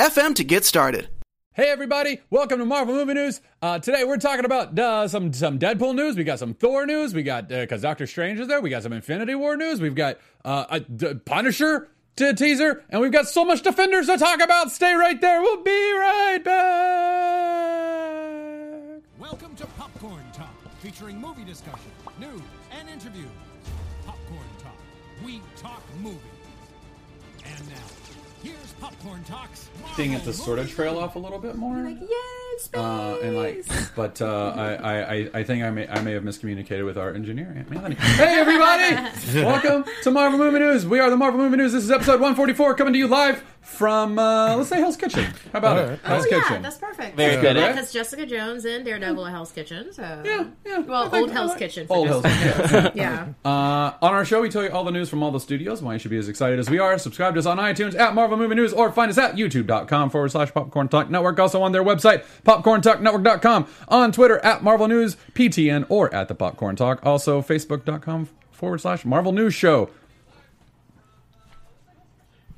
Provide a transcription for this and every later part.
anchor.fm to get started. Hey everybody, welcome to Marvel Movie News. Uh, today we're talking about uh, some some Deadpool news. We got some Thor news. We got because Doctor Strange is there. We got some Infinity War news. We've got uh, a D- Punisher t- teaser, and we've got so much Defenders to talk about. Stay right there. We'll be right back. Welcome to Popcorn Talk, featuring movie discussion, news, and interviews. Popcorn Talk, we talk movies. And now, here's Popcorn Talk's Seeing it to Marvel sort of trail off a little bit more. Yay, space! Uh, and like, but uh, I, I, I- I think I may, I may have miscommunicated with our engineer, Aunt Melanie. Hey, everybody! Welcome to Marvel Movie News. We are the Marvel Movie News. This is episode 144, coming to you live from, uh, let's say, Hell's Kitchen. How about it? oh Hell's yeah, that's perfect. Very good, good, right? Because Jessica Jones and Daredevil at Hell's Kitchen. So Yeah, yeah. Well, old Hell's Kitchen. Old Hell's Kitchen. Yeah. Uh, on our show, we tell you all the news from all the studios, why you should be as excited as we are. Subscribe to us on iTunes at Marvel Movie News or find us at youtube.com forward slash Popcorn Talk Network. Also on their website, popcorntalknetwork.com. On Twitter at Marvel News PTN or at the Popcorn Talk. Also Facebook.com forward slash Marvel News Show.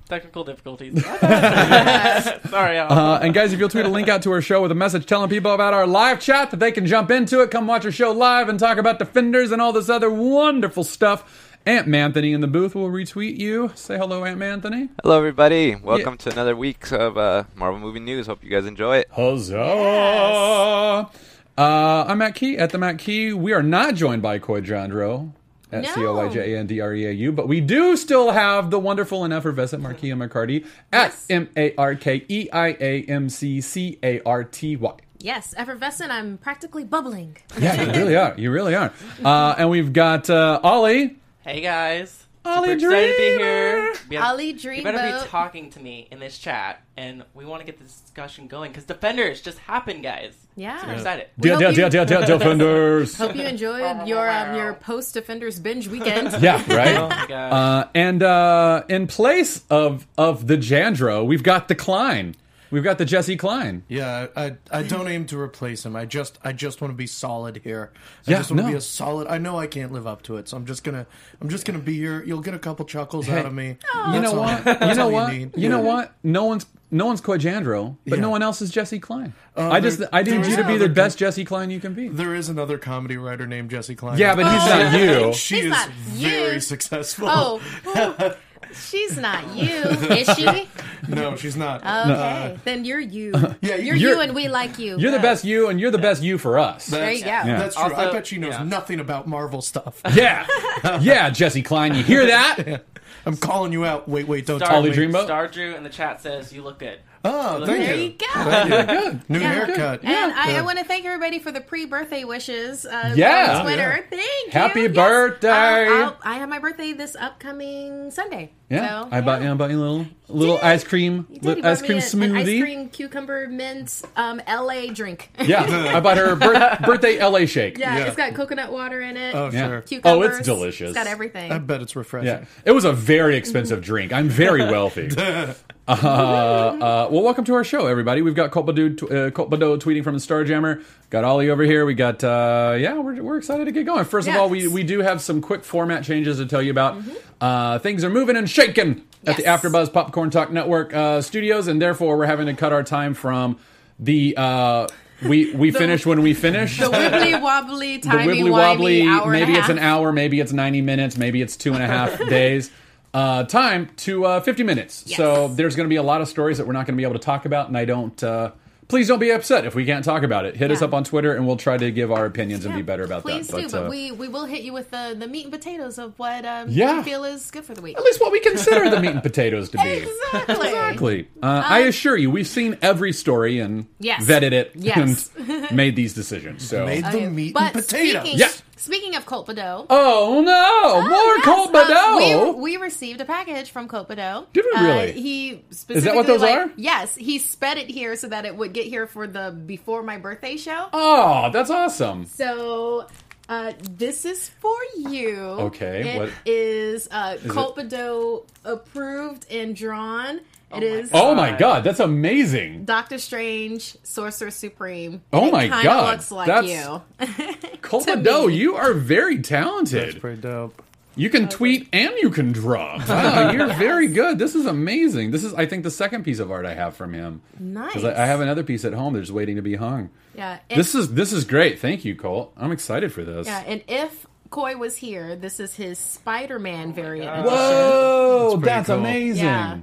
Technical difficulties. Sorry, Uh, and guys, if you'll tweet a link out to our show with a message telling people about our live chat that they can jump into it, come watch our show live and talk about Defenders and all this other wonderful stuff. Aunt Manthony in the booth will retweet you. Say hello, Aunt Manthony. Hello, everybody. Welcome to another week of uh, Marvel Movie News. Hope you guys enjoy it. Huzzah! Uh, I'm Matt Key at the Matt Key. We are not joined by Coy Jandreau at No. C O Y J A N D R E A U, but we do still have the wonderful and effervescent Markeia McCarty at Yes. M A R K E I A M C C A R T Y. Yes, effervescent. I'm practically bubbling. Yeah, you really are. You really are. Uh, and we've got uh, Ollie. Hey guys. Ollie Super excited to be Dreamer. here. We have- Ollie You better Dreamboat. be talking to me in this chat, and we want to get this discussion going because Defenders just happened, guys. Yeah. Super excited. Deal, hope deal, you- deal, deal, deal, Defenders. Hope you enjoyed your um, your post Defenders binge weekend. Yeah, Oh right. my god. Uh, and uh, in place of of the Jandreau, we've got the Klein. We've got the Jesse Klein. Yeah, I I don't aim to replace him. I just I just want to be solid here. I Yeah, just want to be a solid. I know I can't live up to it, so I'm just gonna I'm just gonna be here. You'll get a couple chuckles out of me. You know what? You know what? need. You know what? No one's no one's Coy Jandreau, but Yeah. no one else is Jesse Klein. Uh, I just there- I need you to be the another- best Jesse Klein you can be. There is another comedy writer named Jesse Klein. Yeah, but he's not you. she He's is not you. very successful. Oh, oh, she's not you, is she? no, she's not. Okay, then you're you. yeah, You're, You're- you, and we like you. You're the best you, and you're the best you for us. That's, there you go. Yeah. That's true. I Also- bet she knows yeah. nothing about Marvel stuff. Yeah, yeah, Jesse Klein. You hear that? I'm calling you out. Wait, wait, don't Star, tell Ollie me. Dreamboat? Star Drew in the chat says you look good. Oh, thank you. There you. you go. Thank you. Good. New Yeah. haircut. And I, I want to thank everybody for the pre-birthday wishes. Uh, Yeah. on Twitter. Yeah. Thank you. Happy Yes. birthday. Uh, I'll- I have my birthday this upcoming Sunday. Yeah, So, I bought you, I bought you a little little ice cream, li- ice cream a- smoothie. Ice cream cucumber mint um, LA drink. Yeah, I bought her bir- birthday LA shake. yeah, Yeah. it's got coconut water in it. Oh, Yeah. sure. Cucumbers. Oh, it's delicious. It's got everything. I bet it's refreshing. Yeah, it was a very expensive drink. I'm very wealthy. Uh, uh, well, welcome to our show, everybody. We've got Colt Badu, tw- uh, Colt Badu tweeting from the Starjammer. Got Ollie over here. We got, uh, yeah, we're, we're excited to get going. First of all, we, we do have some quick format changes to tell you about. Uh, things are moving and shaking at the AfterBuzz Popcorn Talk Network uh, studios, and therefore we're having to cut our time from the. Uh, we we finish when we finish. the wibbly wobbly, the timey wibbly wobbly. Maybe it's an hour, maybe it's ninety minutes, maybe it's two and a half days. Uh, time to uh, fifty minutes. Yes. So there's going to be a lot of stories that we're not going to be able to talk about, and I don't. Uh, please don't be upset if we can't talk about it. Hit us up on Twitter, and we'll try to give our opinions and Yeah, be better about Please that. Please do, but uh, we, we will hit you with the, the meat and potatoes of what um, Yeah. we feel is good for the week. at least what we consider the meat and potatoes to be. Exactly. Exactly. Uh, I assure you, we've seen every story and Yes. vetted it Yes. and made these decisions. So, Made the meat but and potatoes. Speaking, Yeah. Speaking of Colt Badeau. oh no, more yes, Colt uh, Badeau. we, we received a package from Colt Badeau. Did we Uh, really? he specifically that what those like- are? Yes, he sped it here so that it would get here for the before my birthday show. oh, that's awesome. So uh, this is for you. Okay, It what- is uh, Colt Badeau approved and drawn. Oh it is Oh my uh, god, that's amazing. Doctor Strange, Sorcerer Supreme. Oh my it God, looks like that's- you. Colt to you are very That's talented. pretty dope. You can tweet and you can draw. Wow, you're very good. This is amazing. This is, I think, the second piece of art I have from him. Nice. 'Cause I, I have another piece at home. They're waiting to be hung. Yeah. And, This is this is great. Thank you, Colt. I'm excited for this. yeah, and if Coy was here, this is his Spider-Man variant. Oh Whoa, pretty that's cool. amazing. Yeah.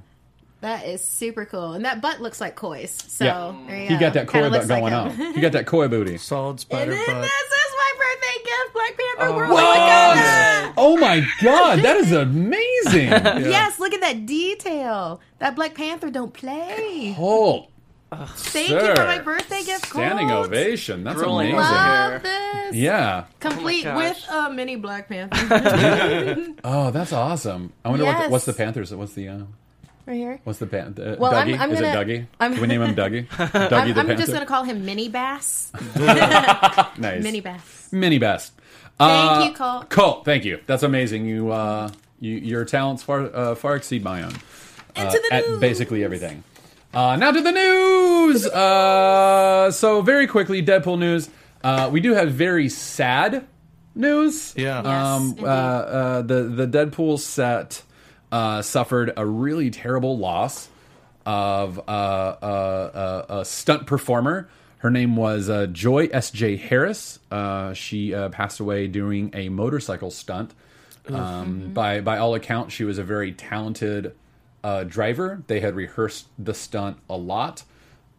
That is super cool, and that butt looks like Coy's. So Yeah. there you He go. got that koi Kinda butt looks like going on. He got that koi booty. Solid And spider then butt. this is my birthday gift, Black Panther. We're Whoa! Oh my god, that is amazing. Yes, look at that detail. That Black Panther don't play. Colt, Thank sir. you for my birthday gift. standing Colt. ovation. That's Drooling amazing. over Love this. Yeah. Complete gosh. with a mini Black Panther. Oh, that's awesome. I wonder what the, Yes. what's the Panthers. What's the uh, right here. what's the pan? Uh, Well, I'm- I'm is gonna- it Dougie? I'm- Can we name him Dougie? Dougie I'm, the I'm just gonna call him Mini Bass. nice. Mini Bass. Mini best. Thank Uh, you, Colt. Colt, thank you. That's amazing. You, uh, you your talents far uh, far exceed my own. Uh, Into the at basically everything. Uh, now to the news. Uh, so very quickly, Deadpool news. Uh, we do have very sad news. Yeah. Um, Yes, uh, uh, the the Deadpool set uh, suffered a really terrible loss of uh, uh, uh, a stunt performer. Her name was uh, Joy S. J. Harris. Uh, she uh, passed away doing a motorcycle stunt. Um, By by all accounts, she was a very talented uh, driver. They had rehearsed the stunt a lot.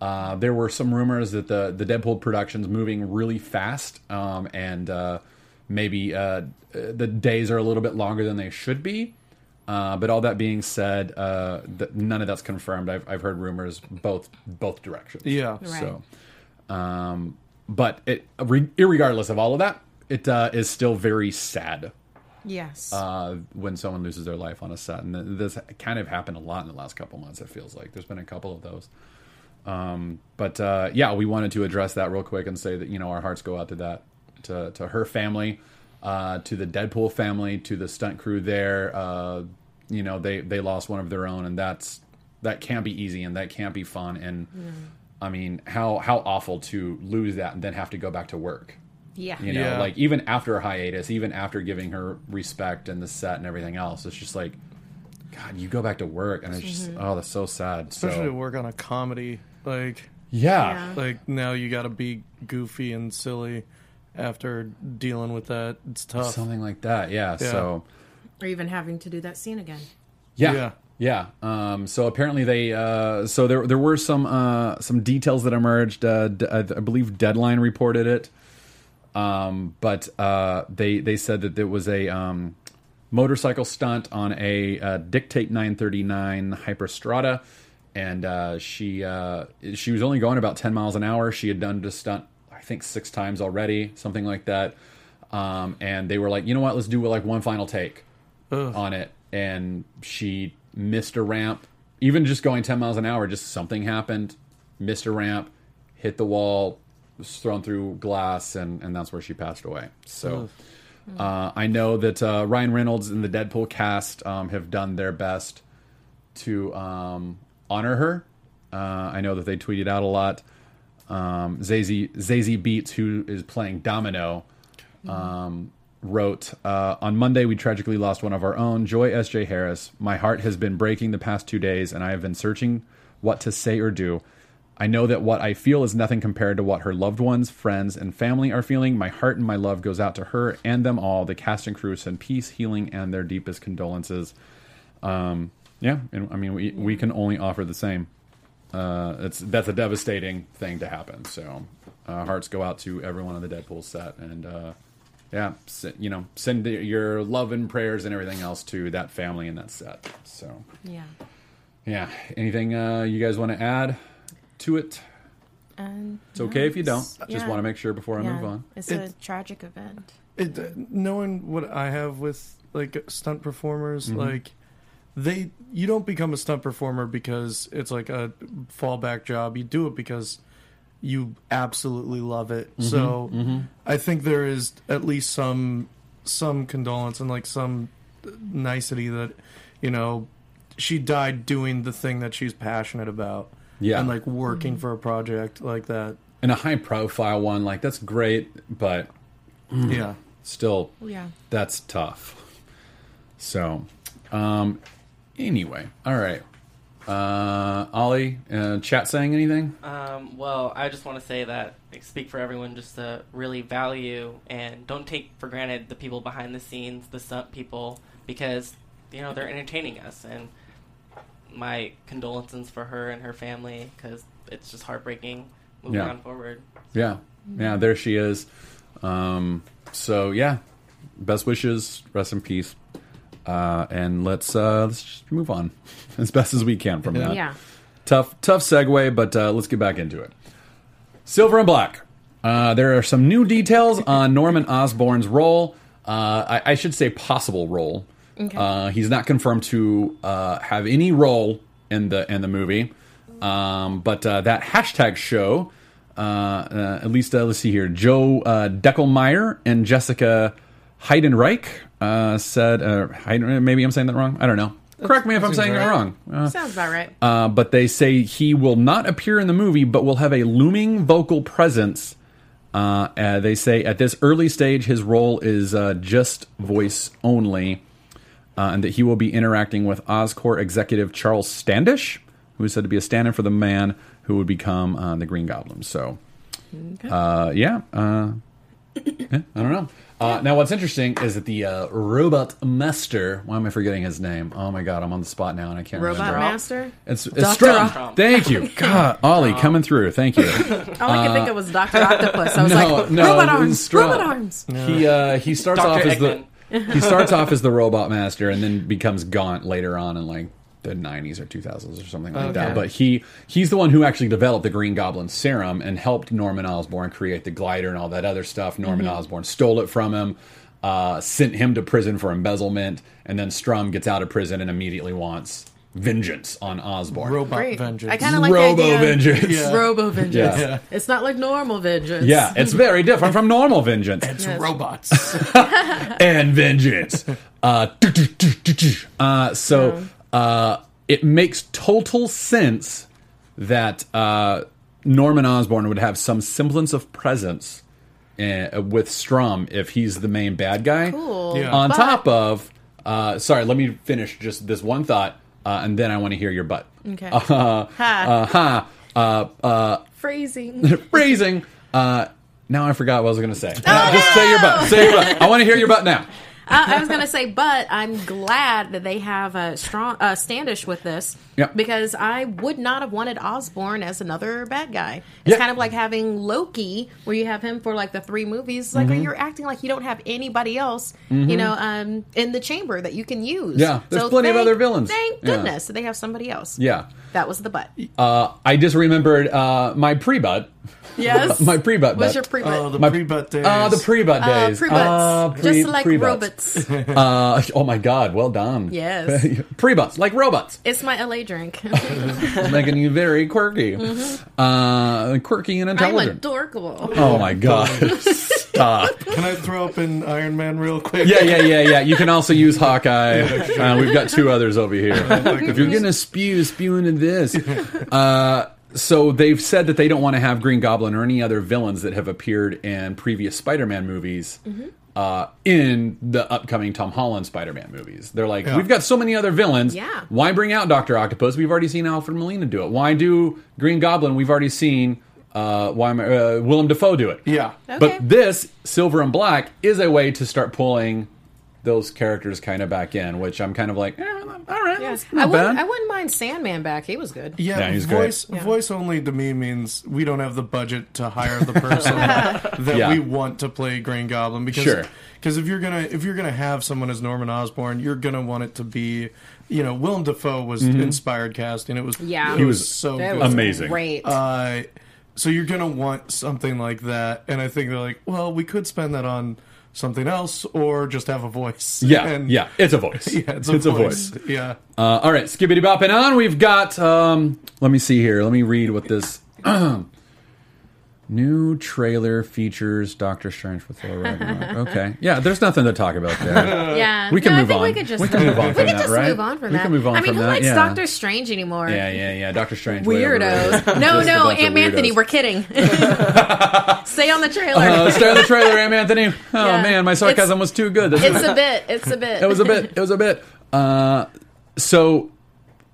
Uh, there were some rumors that the the Deadpool production's moving really fast, um, and uh, maybe uh, the days are a little bit longer than they should be. Uh, but all that being said, uh, th- none of that's confirmed. I've, I've heard rumors both both directions. Yeah. So, um, but it, re- irregardless of all of that, it uh, is still very sad Yes. uh, when someone loses their life on a set, and th- this kind of happened a lot in the last couple months. It feels like there's been a couple of those. Um, but uh, yeah, we wanted to address that real quick and say that you know our hearts go out to that to to her family, uh, to the Deadpool family, to the stunt crew there. Uh, you know they they lost one of their own, and that's that can't be easy and that can't be fun. And I mean, how how awful to lose that and then have to go back to work. yeah. You know, Yeah. like even after a hiatus, even after giving her respect and the set and everything else, it's just like, God, you go back to work and it's just, mm-hmm. oh, that's so sad. Especially to work on a comedy. Like yeah. Yeah. like now you got to be goofy and silly after dealing with that. It's tough. something like that. Yeah. Yeah. So, Or even having to do that scene again. yeah. Yeah. Yeah. Um, so apparently they, uh, so there, there were some, uh, some details that emerged. Uh, d- I I believe Deadline reported it. Um, but, uh, they, they said that there was a, um, motorcycle stunt on a, uh, Ducati 939 Hyperstrada. And, uh, she, uh, she was only going about 10 miles an hour. She had done the stunt, I think six times already, something like that. Um, and they were like, you know what, let's do like one final take on it. And she missed a ramp, even just going 10 miles an hour, just something happened, missed a ramp, hit the wall, was thrown through glass, and, and that's where she passed away. So uh, I know that uh, Ryan Reynolds and the Deadpool cast um, have done their best to um, honor her. Uh, I know that they tweeted out a lot. Um, Zazie, Zazie Beetz, who is playing Domino, um, wrote uh, On Monday, we tragically lost one of our own, Joy S.J. Harris. My heart has been breaking the past two days, and I have been searching what to say or do. I know that what I feel is nothing compared to what her loved ones, friends, and family are feeling. My heart and my love goes out to her and them all. The cast and crew send peace, healing, and their deepest condolences. Um, yeah, and I mean, we we can only offer the same. Uh, it's that's a devastating thing to happen. So, uh, hearts go out to everyone on the Deadpool set, and uh, yeah, you know, send your love and prayers and everything else to that family and that set. So, Yeah. yeah, anything uh, you guys want to add to it? And It's okay if you don't. it's- Just want to make sure before I Yeah, move on. It's It's- a tragic event. it, knowing what I have with like stunt performers, Mm-hmm. like they you don't become a stunt performer because it's like a fallback job. You do it because you absolutely love it. Mm-hmm. So I think there is at least some some condolence and like some nicety that you know she died doing the thing that she's passionate about. Yeah. And like working for a project like that. And a high profile one, like that's great, but Mm. Yeah. still, Yeah. that's tough. So, um, anyway, all right. Uh, Ollie, uh, chat saying anything? Um, well, I just want to say that I speak for everyone just to really value and don't take for granted the people behind the scenes, the stunt people, because you know they're entertaining us. And my condolences for her and her family because it's just heartbreaking moving Yeah. on forward. Yeah, yeah, there she is. Um, so yeah, best wishes, rest in peace, uh, and let's uh, let's just move on as best as we can from that. Yeah. Tough, tough segue, but uh, let's get back into it. Silver and Black. Uh, there are some new details on Norman Osborn's role. Uh, I, I should say possible role. Uh, he's not confirmed to uh, have any role in the in the movie, um, but uh, that hashtag show. Uh, uh, at least uh, let's see here. Joe uh, Deckelmeyer and Jessica Heidenreich uh, said. Uh, Heiden, maybe I'm saying that wrong. I don't know. Correct me if I'm saying it wrong. Uh, Sounds about right. uh, but they say he will not appear in the movie, but will have a looming vocal presence. Uh, uh, they say at this early stage, his role is uh, just voice only, uh, and that he will be interacting with Oscorp executive Charles Standish, who is said to be a stand-in for the man who would become uh, the Green Goblin. So, uh, yeah, uh, yeah, I don't know. Uh, now, what's interesting is that the uh, robot master. Why am I forgetting his name? Oh my god, I'm on the spot now and I can't Robot remember. Master? It's, it's Dr. Stromm. Thank you. God, Ollie, coming through. Thank you. All I could think of was Doctor Octopus. I was no, like, no, robot it arms, Stromm. robot arms. He uh, he starts Dr. off as the he starts off as the robot master and then becomes Gaunt later on and like the 90s or 2000s or something like that. But he he's the one who actually developed the Green Goblin serum and helped Norman Osborn create the glider and all that other stuff. Norman Osborn stole it from him. Uh, sent him to prison for embezzlement, and then Stromm gets out of prison and immediately wants vengeance on Osborn. Robot Great. vengeance. I kind of like Robo the idea. vengeance. Yeah. Robo vengeance. Yeah. It's not like normal vengeance. Yeah, it's very different from normal vengeance. it's Yes. robots. and vengeance. Uh, uh, so uh, it makes total sense that uh, Norman Osborn would have some semblance of presence uh, with Stromm if he's the main bad guy. Cool. Yeah. On But- top of, uh, sorry, let me finish just this one thought, uh, and then I want to hear your butt. Okay. Uh, Ha. uh, ha. Uh, uh, Phrasing. phrasing. Uh, now I forgot what I was going to say. Uh, just say your butt. Say your butt. I want to hear your butt now. Uh, I was gonna say, but I'm glad that they have a strong uh, Standish with this. Yep. Because I would not have wanted Osborn as another bad guy. It's Yeah. kind of like having Loki, where you have him for like the three movies. It's like Mm-hmm. you're acting like you don't have anybody else, you know, um, in the chamber that you can use. Yeah, there's plenty of other villains. Thank Yeah. goodness that they have somebody else. Yeah. That was the butt. Uh, I just remembered uh, my pre-butt. Yes. My pre-butt What's your pre-butt? oh, the My- pre-butt days. Uh, the pre-butt Uh, days. pre-butts. Uh, pre- Just like pre-butts. robots. Uh, oh my god, well done. Yes. pre-butts, like robots. it's my LA drink. It's making you very quirky. Uh, quirky and Mm-hmm. I'm intelligent. adorable. oh my god. Stop. Can I throw up in Iron Man real quick? Yeah, yeah, yeah, yeah. You can also use Hawkeye. Uh, we've got two others over here. if you're gonna spew, spew into this. Uh, so they've said that they don't want to have Green Goblin or any other villains that have appeared in previous Spider-Man movies. Uh, in the upcoming Tom Holland Spider-Man movies, they're like, Yeah. we've got so many other villains. Yeah. Why bring out Doctor Octopus? We've already seen Alfred Molina do it. Why do Green Goblin? We've already seen uh, why am I, uh, Willem Dafoe do it. Yeah. Okay. But this Silver and Black is a way to start pulling those characters kind of back in, which I'm kind of like, eh, all right, Yeah. that's I wouldn't, bad. I wouldn't mind Sandman back. He was good. Yeah, Yeah, he's great. voice Yeah. voice only to me means we don't have the budget to hire the person that Yeah. we want to play Green Goblin because Sure. because if you're gonna if you're gonna have someone as Norman Osborn, you're gonna want it to be you know Willem Dafoe was inspired casting. It was Yeah. it He was, was so good. was Amazing. Great. Uh, so you're gonna want something like that, and I think they're like, well, we could spend that on something else, or just have a voice. Yeah, and, yeah, it's a voice. yeah, it's a, voice. voice. Yeah, Uh, all right, skibbity bopping on. We've got. Um, let me see here. Let me read what this. New trailer features Doctor Strange with Thor Ragnarok. Okay, yeah, there's nothing to talk about there. Yeah, We can No, I move think on. We could just We can move on We from could that, just right? move on from We that. can move on I mean, from who that, likes yeah. Doctor Strange anymore? Yeah, yeah, yeah. Doctor Strange. way Weirdos. No, no, Aunt Anthony, we're kidding. Stay on the trailer. Uh, stay on the trailer, Am Anthony. Oh Yeah. man, my sarcasm It's- was too good. This it's a bit. It's a bit. it was a bit. It was a bit. Uh, so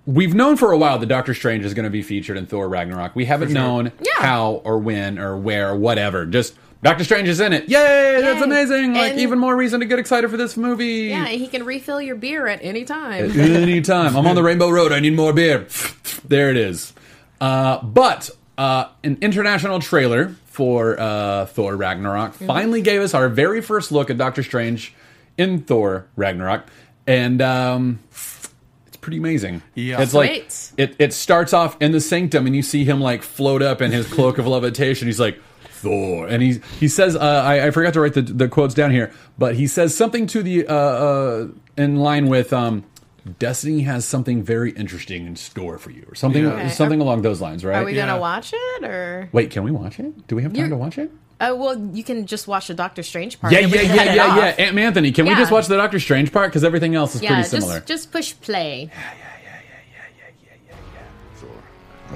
we've known for a while that Doctor Strange is going to be featured in Thor Ragnarok. We haven't known Yeah. how or when or where or whatever. Just Doctor Strange is in it. Yay! That's Yay. amazing. Like And- even more reason to get excited for this movie. Yeah, and he can refill your beer at any time. Anytime. I'm on the Rainbow Road. I need more beer. there it is. Uh, but uh, an international trailer for uh, Thor Ragnarok Mm-hmm. finally gave us our very first look at Doctor Strange in Thor Ragnarok. And um, it's pretty amazing. Yeah. It's like Great. it, it starts off in the sanctum and you see him like float up in his cloak of levitation. He's like, Thor. And he he says, uh, I, I forgot to write the, the quotes down here, but he says something to the, uh, uh, in line with, um, Destiny has something very interesting in store for you, or something, Yeah. Okay. something along those lines, right? Are we Yeah. gonna watch it or? Wait, can we watch it? Do we have time You're- to watch it? Oh well, you can just watch the Doctor Strange part. Yeah, and yeah, yeah, yeah, yeah. Aunt Anthony, can we Yeah. just watch the Doctor Strange part because everything else is Yeah, pretty similar? just just push play. Thor,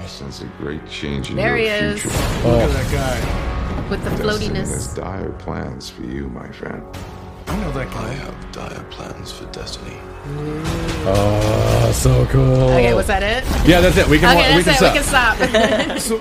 I sense a great change in There your he is. future. look at that guy. With the Destiny has floatiness. dire plans for you, my friend. I know that I guy. have dire plans for Destiny. Oh, so cool. Okay, was that it? Yeah, that's it. We can. Okay, wa- we that's can it. stop. We can stop. So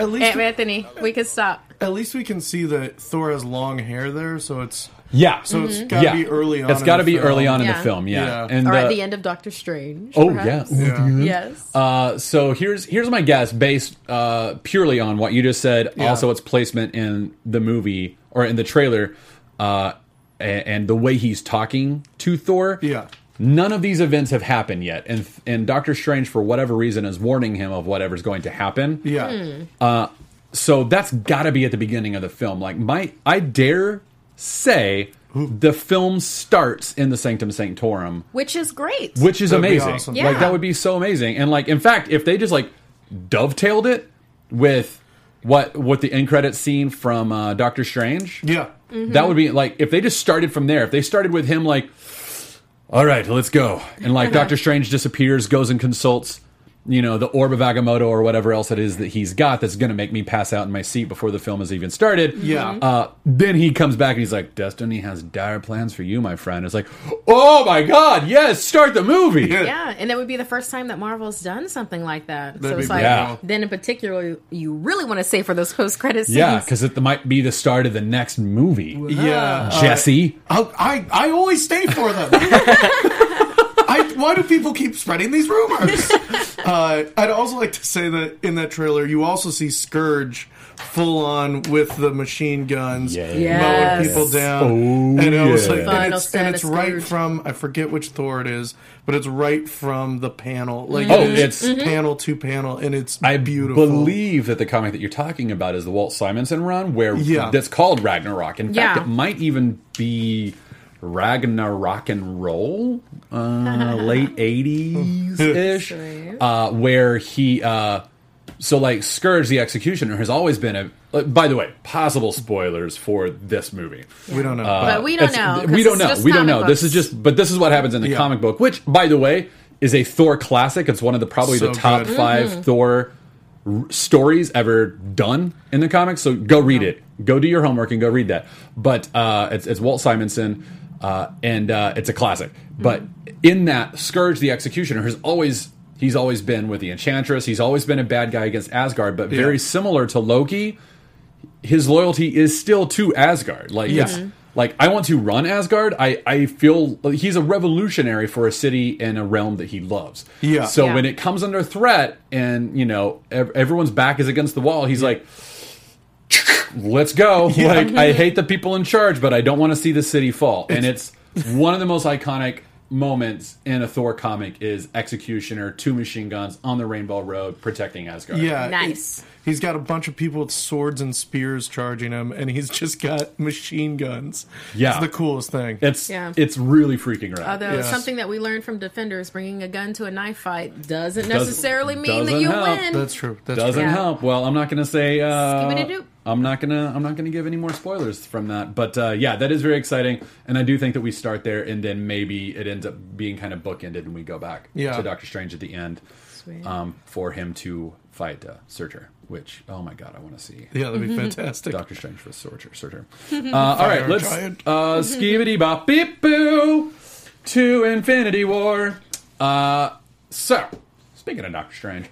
at least Aunt Anthony, we can stop. at least we can see that Thor has long hair there, so it's Yeah. so it's got to yeah. be early on. It's in got to the be film. early on in Yeah. the film. Yeah. Yeah. And Or uh, at the end of Doctor Strange. Oh perhaps. yeah. Yes. Uh, so here's here's my guess based uh, purely on what you just said. Yeah. Also, its placement in the movie or in the trailer, uh, a- and the way he's talking to Thor. Yeah. None of these events have happened yet, and and Doctor Strange, for whatever reason, is warning him of whatever's going to happen. Yeah. Uh, So that's got to be at the beginning of the film. Like my, I dare say, the film starts in the Sanctum Sanctorum, Which is great. which is That'd be amazing. awesome. Like Yeah. that would be so amazing. And like, in fact, if they just like dovetailed it with what what the end credits scene from uh, Doctor Strange, Yeah. that would be like if they just started from there. If they started with him like, all right, let's go, and like Doctor Strange disappears, goes and consults. You know the orb of Agamotto or whatever else it is that he's got that's going to make me pass out in my seat before the film has even started. Yeah. Uh, then he comes back and he's like, "Destiny has dire plans for you, my friend." It's like, "Oh my god, yes! Start the movie." yeah, and that would be the first time that Marvel's done something like that. so That'd it's be like, Yeah. then in particular, you really want to say for those post credit scenes. Yeah, because it might be the start of the next movie. Yeah. uh, Jesse, I, I I always stay for them. I, why do people keep spreading these rumors? Uh, I'd also like to say that in that trailer, you also see Skurge full on with the machine guns, Yes. mowing people down. Oh, and it was yeah. like, and it's, and it's right from I forget which Thor it is, but it's right from the panel. Like Oh, it is it's- panel to panel, and it's I beautiful. believe that the comic that you're talking about is the Walt Simonson run, where Yeah. that's called Ragnarok. In fact, Yeah. it might even be Ragnarok and Roll, uh, late '80s ish, uh, where he. Uh, so, like, Skurge the Executioner has always been a. uh, By the way, possible spoilers for this movie. we don't know. But we don't It's- know. 'cause We don't know. We don't comic know. This is just, but this is what happens in the Yeah. comic book, which, by the way, is a Thor classic. It's one of the probably the top good. 5 Mm-hmm. Thor r- stories ever done in the comics. So go read it. Go do your homework and go read that. But uh, it's, it's Walt Simonson, uh, and uh, it's a classic. But in that, Skurge the Executioner has always. He's always been with the Enchantress. He's always been a bad guy against Asgard, but very Yeah. similar to Loki his loyalty is still to Asgard. Like Yeah. it's like I want to run Asgard. I I feel he's a revolutionary for a city and a realm that he loves. Yeah. So Yeah. when it comes under threat and you know ev- everyone's back is against the wall, he's like. Let's go. Like I hate the people in charge, but I don't want to see the city fall. And it's one of the most iconic moments in a Thor comic is Executioner, two machine guns on the Rainbow Road protecting Asgard. Yeah, Nice. he- He's got a bunch of people with swords and spears charging him, and he's just got machine guns. Yeah. it's the coolest thing. It's Yeah. it's really freaking rad. Although Yes. something that we learned from Defenders, bringing a gun to a knife fight doesn't Doesn't- necessarily mean that doesn't you help. win. That's true. That's doesn't true. Yeah. help. Well, I'm not going to say. Uh, Skibbity-doop. I'm not gonna. I'm not gonna give any more spoilers from that. But uh, yeah, that is very exciting, and I do think that we start there, and then maybe it ends up being kind of bookended, and we go back Yeah. to Doctor Strange at the end um, for him to fight uh, Surtur. Which, oh my god, I want to see. Yeah, that'd be fantastic. Doctor Strange for Surtur. Surtur. Uh, all right, let's uh, skibidi bop beep boo to Infinity War. Uh, so, speaking of Doctor Strange,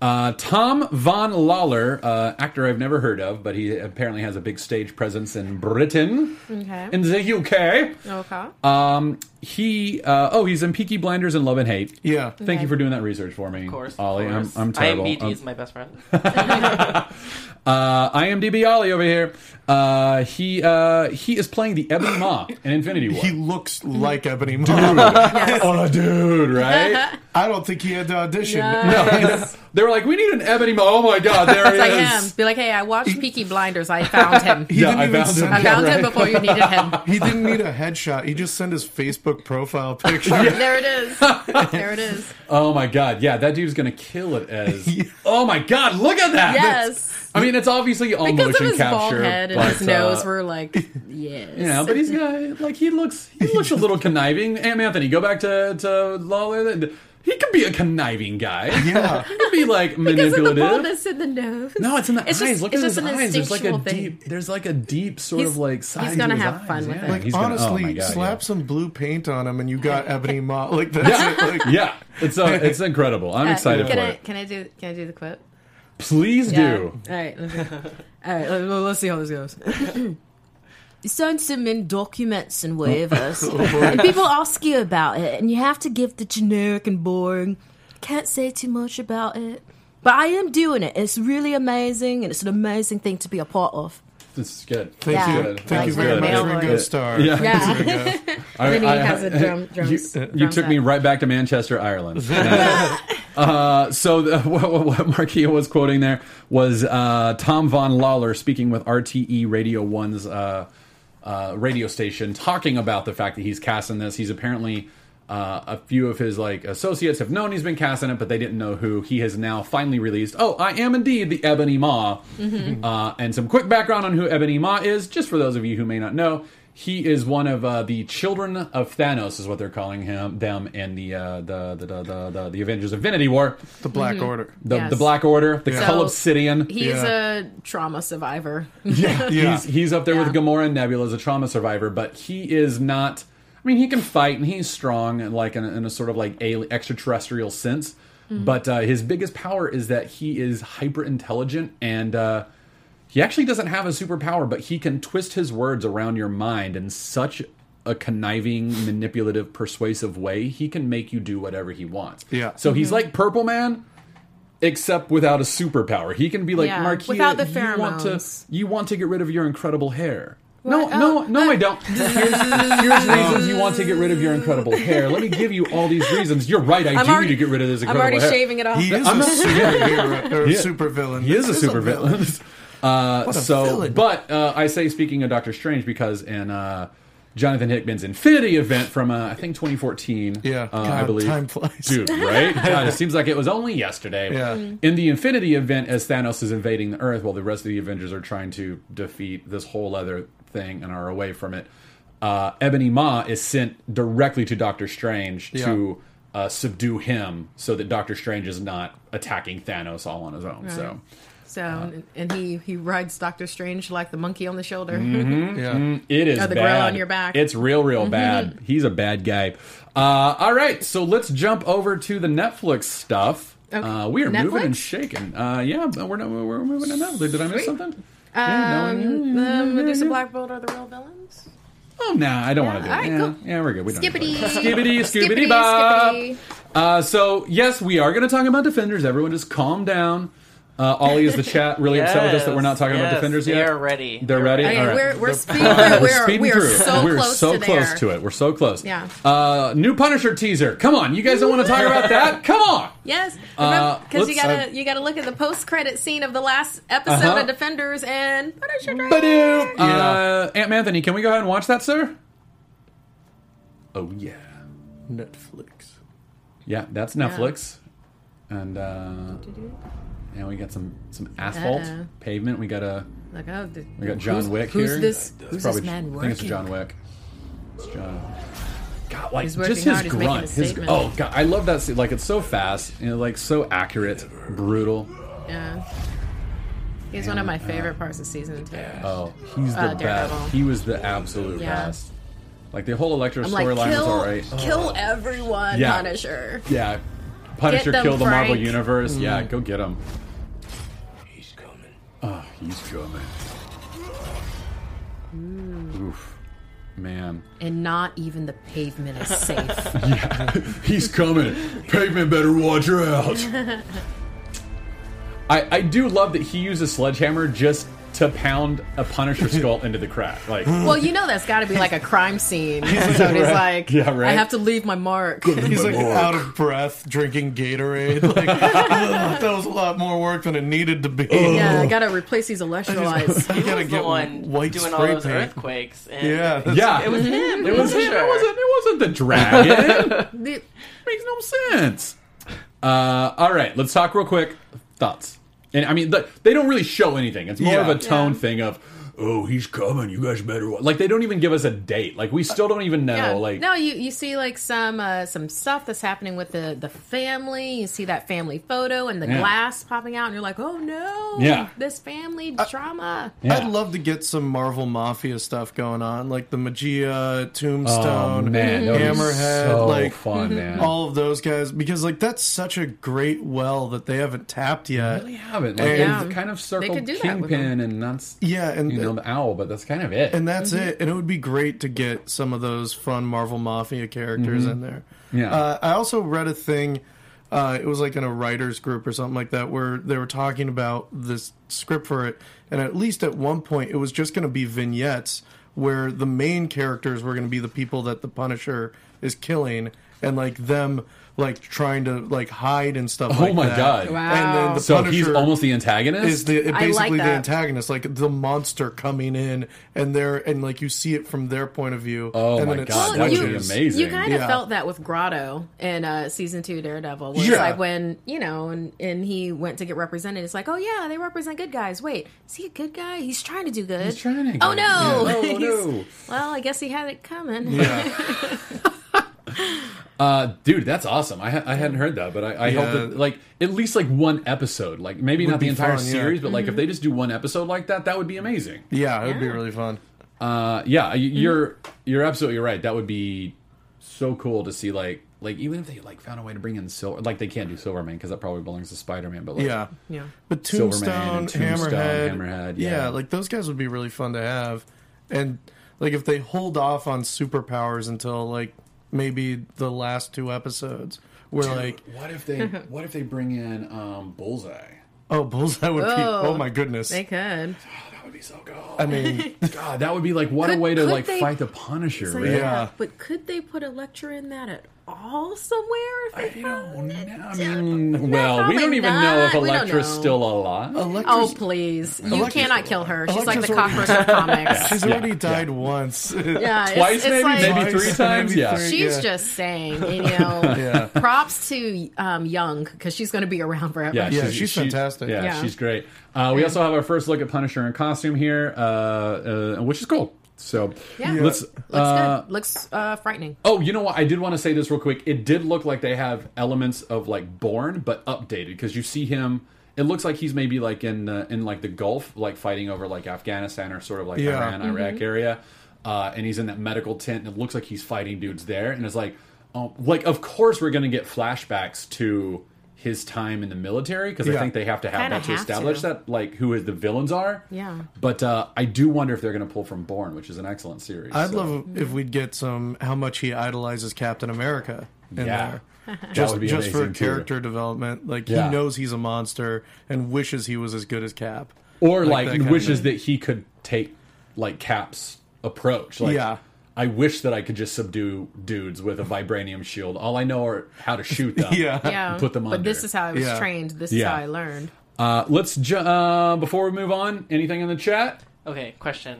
uh, Tom Vaughan-Lawlor, uh, actor I've never heard of, but he apparently has a big stage presence in Britain, Okay. in the UK. Okay. Um, he, uh, oh, he's in Peaky Blinders and Love and Hate. Yeah. Thank Okay. you for doing that research for me, Of course. Ollie. of I'm, course. I'm terrible. IMDb I'm- is my best friend. uh, IMDb Ollie over here. Uh, he uh, he is playing the Ebony Maw in Infinity War. He looks like Ebony Maw. oh, dude, right? I don't think he had to audition. no, they were like, we need an Ebony Maw. Oh my god, there It's he like is. him. Be like, hey, I watched Peaky Blinders. I found him. He Yeah, didn't I even found send him. I found Yeah, him right. before you needed him. He didn't need a headshot. He just sent his Facebook profile picture. There it is. There it is. Oh my god, yeah, that dude's gonna kill it as. Oh my god, look at that! Yes. I mean, it's obviously all Because of motion his capture, bald head and but, his nose uh, were like, yes. Yeah, but he's got like he looks he looks a little conniving. Am Anthony, go back to to Lawlor. He could be a conniving guy. Yeah. he could be like manipulative. because of the manipulative. baldness in the nose. No, it's in the It's eyes. just- Look at his eyes. There's like a instinctual thing. deep. There's like a deep sort He's- of like he's gonna to his have eyes. fun with yeah. it. Like He's gonna- oh honestly, God, slap yeah. some blue paint on him, and you got Ebony Maw. Like that's Yeah, it. Like, yeah, it's uh, it's incredible. I'm Uh, excited can for I, it. Can I do? Can I do the quote? Please Yeah. do. All right. let's- All right. let- Let's see how this goes. You send some in documents and waivers, oh, and people ask you about it, and you have to give the generic and boring. Can't say too much about it, but I am doing it. It's really amazing, and it's an amazing thing to be a part of. This is good. Thank Yeah. you, Good. thank you very much, male Ringo voice. Starr. Yeah. Yeah. There you. I- then he I- has a drum- drums- You, drum you took set. me right back to Manchester, Ireland. uh, so the, what, what- what Markeia was quoting there was uh, Tom Vaughan-Lawlor speaking with RTE Radio One's uh, uh, radio station, talking about the fact that he's casting this. He's apparently. Uh, a few of his like associates have known he's been cast in it, but they didn't know who. He has now finally released. Oh, I am indeed the Ebony Maw. Uh, and some quick background on who Ebony Maw is, just for those of you who may not know. He is one of uh, the children of Thanos, is what they're calling him, them, in the uh, the, the, the the the the Avengers Infinity War, The Black Order. the Yes. the Black Order, the Yeah. Cull So, Obsidian. He's Yeah. a trauma survivor. Yeah, Yeah. he's he's up there with Yeah. Gamora and Nebula as a trauma survivor, but he is not. I mean, he can fight and he's strong, and like in a, in a sort of like alien, extraterrestrial sense. But uh, his biggest power is that he is hyper intelligent, and uh, he actually doesn't have a superpower, but he can twist his words around your mind in such a conniving, manipulative, persuasive way. He can make you do whatever he wants. Yeah. So he's like Purple Man. Except without a superpower, he can be like Yeah, Marquis. without the you want to pheromones. you want to get rid of your incredible hair. No, What? no, Oh, no, I don't. Here's, here's reasons you want to get rid of your incredible hair. Let me give you all these reasons. You're right. I I'm do already- need to get rid of this incredible. I'm incredible already hair. shaving it off. He is I'm a not- superhero or He- super villain. He is a This super villain. Uh, What a so, villain. but uh, I say speaking of Doctor Strange because in uh, Jonathan Hickman's Infinity event from uh, I think 2014, Yeah, uh, I God, believe, time flies. dude. Right? God, it seems like it was only yesterday. Yeah. In the Infinity event, as Thanos is invading the Earth, while the rest of the Avengers are trying to defeat this whole other thing and are away from it, uh, Ebony Maw is sent directly to Doctor Strange to uh, subdue him, so that Doctor Strange is not attacking Thanos all on his own. So. So, and he he rides Doctor Strange like the monkey on the shoulder. Mm-hmm. Yeah. It is Or the bad. grill on your back. It's real, real bad. He's a bad guy. Uh, all right, so let's jump over to the Netflix stuff. Okay. Uh, we are moving and Netflix? shaking. Uh, yeah, we're not, we're moving to Netflix. Did I miss Sweet. something? Um, the Medusa Black Bolt are the real villains. Oh, nah, I don't want to do it. all right, yeah, cool. yeah, we're good. We don't need to Skippity. play that. Skibbity, skibbity, Skippity, bop. Uh, so, yes, we are going to talk about Defenders. Everyone just calm down. Uh, Ollie is the chat really upset with us that we're not talking about Yes, Defenders they yet. are ready. They're ready. Okay, All right. we're we're speeding Uh, through. we're We're, speeding we're through. so we're close so to close there. to it. We're so close. Yeah. Uh, new Punisher teaser. Come on, you guys don't want to talk about that? Come on. Yes, Uh, because you gotta you gotta look at the post credit scene of the last episode Uh-huh. of Defenders and Punisher. Drake. Badoo. Uh, Aunt Anthony, can we go ahead and watch that, sir? Oh yeah, Netflix. yeah. That's Netflix, and uh, yeah, we got some some asphalt Uh-oh. pavement. We got a Like, oh, the- we got John Wick who's here. This, It's who's probably- this man working? I think it's John Wick. It's John. God, like just his hard, grunt. a His, oh god, I love that. Scene. Like it's so fast, you know, like so accurate, brutal. Yeah. He's one of my favorite parts of season two. Oh, he's the Uh, best. He was the absolute Yeah. best. Like the whole Electro storyline was alright. kill everyone, Yeah. Punisher. Yeah, Punisher them, killed the Marvel. Universe. Yeah, go get him. He's coming. Oh, he's coming. Oof, man. And not even the pavement is safe. He's coming. Pavement better watch her out. I, I do love that he uses sledgehammer just to pound a Punisher skull into the crack. Like, well, you know that's got to be like a crime scene. so he's like, Yeah, right. I have to leave my mark. He's like out of breath, drinking Gatorade. Like that was a lot more work than it needed to be. Yeah, I got to replace these electrolytes. I He gotta was the get one white doing all those paint. earthquakes. And Yeah, yeah, It was him. It was him. It wasn't. It wasn't the dragon. The- Makes no sense. Uh, all right, let's talk real quick. Thoughts. And I mean, the, they don't really show anything. It's more Yeah. of a tone Yeah. thing of, oh, he's coming. You guys better. wa-" Like they don't even give us a date. Like we still don't even know. yeah. Like no, you you see like some uh, some stuff that's happening with the the family. You see that family photo and the Yeah. glass popping out, and you're like, oh no, Yeah. this family drama. Yeah. I'd love to get some Marvel Mafia stuff going on, like the Maggia, Tombstone, oh man, that would be Hammerhead, so like fun, man. all of those guys, because like that's such a great well that they haven't tapped yet. really haven't. Like And- they've kind of circled could do that with Kingpin, and that's Yeah, and you know the owl, but that's kind of it. and that's it. And it would be great to get some of those fun Marvel Mafia characters in there. Mm-hmm. Yeah. Uh, I also read a thing. Uh, it was like in a writers group or something like that, where they were talking about this script for it, and at least at one point, it was just going to be vignettes where the main characters were going to be the people that the Punisher is killing, and like them like trying to like hide and stuff. Oh like my that. God. Wow. And then the so Punisher he's almost the antagonist. is the I like basically the antagonist, like the monster coming in, and they're and like you see it from their point of view. Oh and my then it God, that would be amazing. You kind of Yeah. felt that with Grotto in uh, season two Daredevil. Where Yeah. It's like when you know, and, and he went to get represented. It's like, oh yeah, they represent good guys. Wait, is he a good guy? He's trying to do good. He's trying to Oh go- no! Yeah. Oh, He's- no. Well, I guess he had it coming. Yeah, Uh, dude, that's awesome. I, ha- I hadn't heard that, but I, I Yeah. hope that like at least like one episode, like maybe Would not the entire fun, yeah. series, but like Mm-hmm. if they just do one episode like that, that would be amazing. yeah, it would be really fun. Uh, yeah, y- Mm-hmm. you're you're absolutely right. That would be so cool to see. Like like even if they like found a way to bring in Silver, like they can't do Silvermane because that probably belongs to Spider Man. But like, Yeah, Yeah. but Tombstone, and Tombstone, Hammerhead, Hammerhead, yeah. yeah. like those guys would be really fun to have, and like if they hold off on superpowers until like maybe the last two episodes, where Dude, like what if they what if they bring in um, Bullseye? oh Bullseye would be Oh. oh my goodness, They could. That would be so cool. I mean God, that would be like what a way to like they- fight the Punisher. So, right? Yeah. But could they put a lecture in that at all somewhere? If I they don't found it? know. I mean, well, we don't even know if not. Elektra's know. still alive. Oh Elektra's, please! You Elektra's- cannot kill her. She's like the Elektra's cockroach of comics. she's already died once. Yeah, Twice, it's maybe, like- maybe three times. maybe Yeah, three. She's Yeah. just saying, you know, yeah. props to um, Yung because she's going to be around forever. Yeah, Yeah, she's fantastic. Yeah, Yeah. she's great. Uh, we also have our first look at Punisher in costume here, uh, uh, which is cool. So Yeah. let's. looks uh, good. Looks uh, frightening. Oh, you know what? I did want to say this real quick. It did look like they have elements of like Born, but updated because you see him. It looks like he's maybe like in uh, in like the Gulf, like fighting over like Afghanistan or sort of like Yeah. Iran, Iraq Mm-hmm. area, uh, and he's in that medical tent, and it looks like he's fighting dudes there, and it's like, oh, like of course we're gonna get flashbacks to his time in the military because I think they have to have Kinda that to have establish to. that like who the villains are. Yeah. But uh, I do wonder if they're gonna pull from Born, which is an excellent series. I'd so. love if we'd get some how much he idolizes Captain America in Yeah. there. just would be just for amazing, too. character development. Like Yeah. he knows he's a monster and wishes he was as good as Cap. or Like like, that wishes that he could take like Cap's approach. Like, Yeah. I wish that I could just subdue dudes with a vibranium shield. All I know are how to shoot them. Yeah. Yeah, put them on. But this is how I was Yeah. trained. This Yeah. is how I learned. Uh, let's ju- uh, before we move on. Anything in the chat? Okay, question.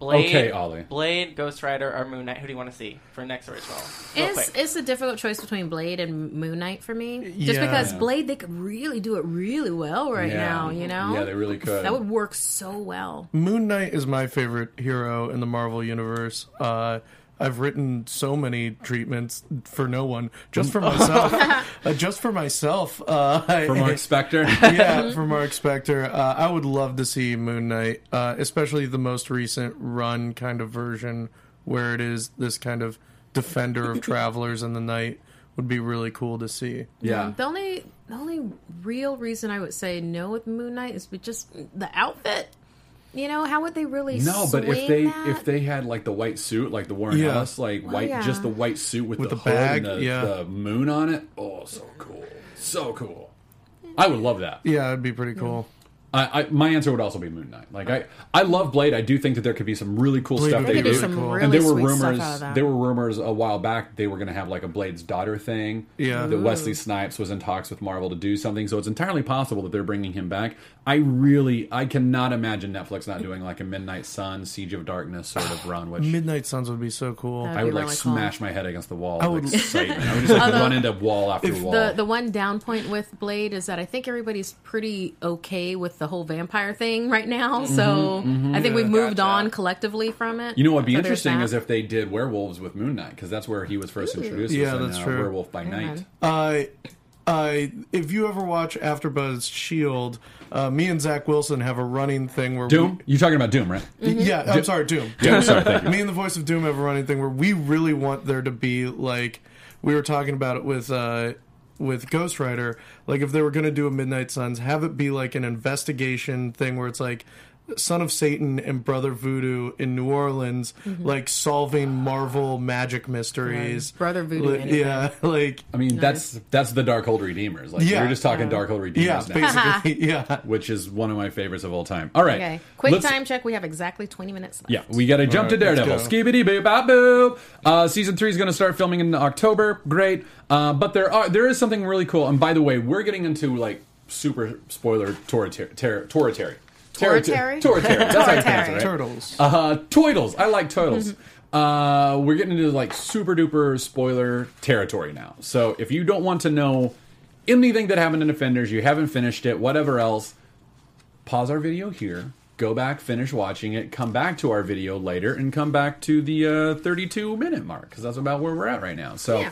Blade, Okay, Ollie. Blade, Ghost Rider, or Moon Knight? Who do you want to see for next original? Real It's quick. it's a difficult choice between Blade and Moon Knight for me. Just Yeah. because Blade they could really do it really well right Yeah. now. You know, Yeah, they really could. That would work so well. Moon Knight is my favorite hero in the Marvel universe. Uh, I've written so many treatments for no one, just for myself. uh, just for myself. Uh, For Marc Spector. yeah, for Marc Spector. Uh, I would love to see Moon Knight, uh, especially the most recent run kind of version where it is this kind of defender of travelers in the night would be really cool to see. yeah. The only the only real reason I would say no with Moon Knight is with just the outfit. You know, how would they really? No, but if they that? if they had like the white suit, like the Warren Yeah. Ellis, like oh, white, yeah. just the white suit with, With the, the hood bag, and the, yeah. the moon on it, oh, so cool, so cool. I would love that. Yeah, it'd be pretty cool. I, I my answer would also be Moon Knight. Like I, I love Blade. I do think that there could be some really cool Blade stuff they be They could do. do really cool. really and there were rumors. stuff out of that. There were rumors a while back they were going to have like a Blade's daughter thing. Yeah. that Wesley Snipes was in talks with Marvel to do something. So it's entirely possible that they're bringing him back. I really, I cannot imagine Netflix not doing like a Midnight Sun, Siege of Darkness sort of run, which Midnight Suns would be so cool. That'd I would like really cool. smash my head against the wall. I would- excitement. I would just like run into wall after wall. the the one down point with Blade is that I think everybody's pretty okay with the whole vampire thing right now. So I think we've moved Gotcha. on collectively from it. you know what'd be So interesting is if they did werewolves with Moon Knight because that's where he was first introduced. Yeah, in, that's uh, true. Werewolf by Night. Uh, uh, if you ever watch AfterBuzz Shield, uh, me and Zach Wilson have a running thing where Doom? You're talking about Doom, right? We, yeah, I'm sorry, Doom. Yeah, sorry, thank you. me and the voice of Doom have a running thing where we really want there to be like we were talking about it with uh, with Ghost Rider. Like if they were going to do a Midnight Suns, have it be like an investigation thing where it's like. Son of Satan and Brother Voodoo in New Orleans, like solving Marvel magic mysteries. Brother Voodoo, Like, anything. yeah, like I mean, that's that's the Darkhold Redeemers. Like Yeah. we're just talking Darkhold Redeemers yeah, now, basically, yeah. which is one of my favorites of all time. All right, Okay, quick let's- time check. We have exactly 20 minutes left. Yeah, we got to jump to right, let's Daredevil. go. Skibidi boop bop boop. Uh, season three is going to start filming in October. Great, uh, but there are there is something really cool. And by the way, we're getting into like super spoiler territory. Ter- territory. Territory? Territory. That's how you pronounce it, Territory. Turtles. Uh, Toidles. I like Toidles. uh, we're getting into like super duper spoiler territory now. So if you don't want to know anything that happened in Defenders, you haven't finished it, whatever else, pause our video here. Go back, finish watching it, come back to our video later, and come back to the uh, 32 minute mark because that's about where we're at right now. So, Yeah.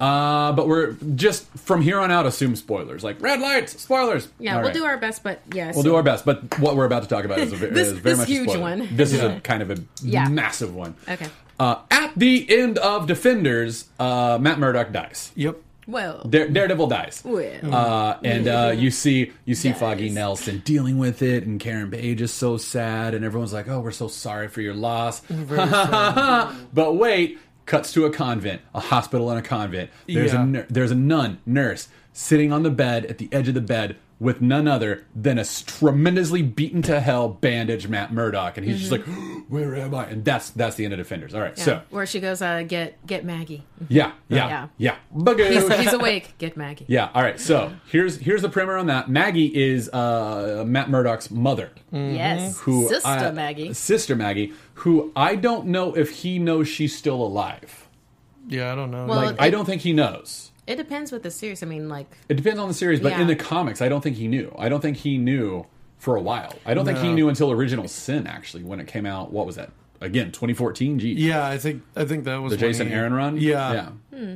Uh, but we're just from here on out assume spoilers like red lights, spoilers. Yeah, All we'll right. do our best, but yes. We'll do our best, but what we're about to talk about is, a, This- is very this much huge a spoiler. one. This is a kind of a Yeah. massive one. Okay. Uh, at the end of Defenders, uh, Matt Murdock dies. Yep. Well, Dare, Daredevil dies. Well. Uh, and uh, you see you see Dies. Foggy Nelson dealing with it, and Karen Page is so sad, and everyone's like, "Oh, we're so sorry for your loss." but wait, cuts to a convent, a hospital and a convent. There's Yeah. a there's a nun nurse sitting on the bed at the edge of the bed with none other than a tremendously beaten to hell bandaged Matt Murdock, and he's just like, "Where am I?" And that's that's the end of Defenders. All right, Mm-hmm. yeah. so where she goes, uh, get get Maggie. yeah, yeah, Yeah. yeah, Bugoo. He's, he's awake. Get Maggie. Yeah. All right. So here's here's the primer on that. Maggie is uh, Matt Murdock's mother, Yes. who Sister I- Maggie. sister Maggie, who I don't know if he knows she's still alive. Yeah, I don't know. Well, Like I don't think he knows. It depends with the series. I mean, like, It depends on the series, but Yeah. in the comics, I don't think he knew. I don't think he knew for a while. I don't think he No. knew until Original Sin actually when it came out. What was that? Again, 2014. Gee, yeah, I think I think that was the when Jason he- Aaron run. Yeah, yeah. Hmm.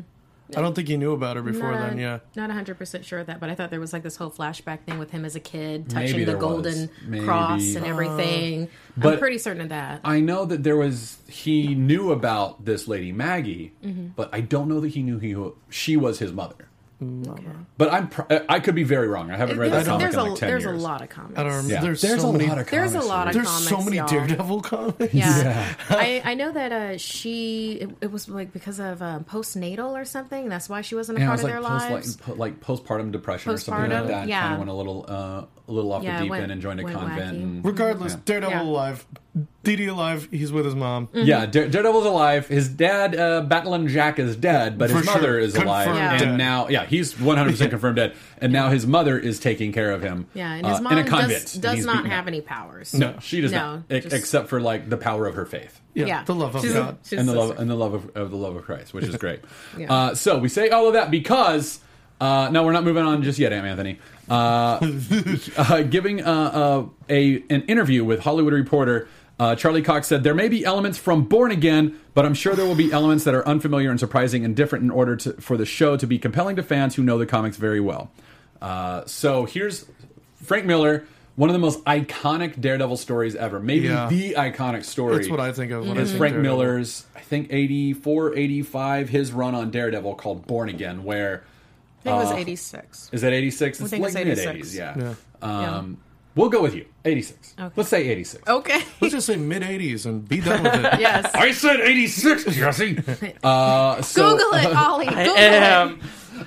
I don't think he knew about her before not, then. Yeah, Not 100% sure of that, but I thought there was like this whole flashback thing with him as a kid touching the golden cross and everything. but- I'm pretty certain of that. I know that there was he knew about this lady Maggie, Mm-hmm. but I don't know that he knew he she was his mother. But I'm pr- I could be very wrong. I haven't read that comic there's in a like ten there's years. a lot of comics. I don't remember. Yeah. There's, There's so a many, lot of comics. There's a comics, lot of dude. There's comics. so many y'all. Daredevil comics. Yeah. I, I know that uh, she it, it was like because of um, postnatal or something. That's why she wasn't a Yeah, part was of like their post, lives. like, po- like postpartum depression or something like that. yeah. Kind of went a little uh, a little off Yeah, the deep went- end and joined a convent. And, Regardless, Yeah. Daredevil Yeah. alive. DD alive. He's with his mom. Yeah, Dare- Daredevil's alive. His dad, uh, Battling Jack, is dead, but his For mother sure. is alive. Confirmed And dead. now, yeah, he's 100% confirmed dead. And now his mother is taking care of him. yeah, and his uh, mom in a convent. does, and does he's not beaten have up. any powers. No, she does No, not, e- just- except for like the power of her faith. Yeah, Yeah. the love of She's- God. she's and the a love sister. and the love of, of the love of Christ, which is great. Yeah. uh, so we say all of that because uh, no, we're not moving on just yet, Aunt Anthony. Uh, uh, giving uh, uh, a an interview with Hollywood Reporter. Uh, Charlie Cox said there may be elements from Born Again, but I'm sure there will be elements that are unfamiliar and surprising and different in order to, for the show to be compelling to fans who know the comics very well. Uh, so here's Frank Miller, one of the most iconic Daredevil stories ever, maybe Yeah. the iconic story. That's what I think of when I Is think Frank Daredevil. Miller's, I think 84, 85, his run on Daredevil called Born Again, where I think it was uh, 86. is that 86? I It's think like it's mid 86. 80s, yeah. Yeah. Um, We'll go with you, 86. Okay. Let's say 86. Okay. Let's just say mid 80s and be done with it. yes. I said 86, Jesse. Uh, so, Google it, Ollie. Google I am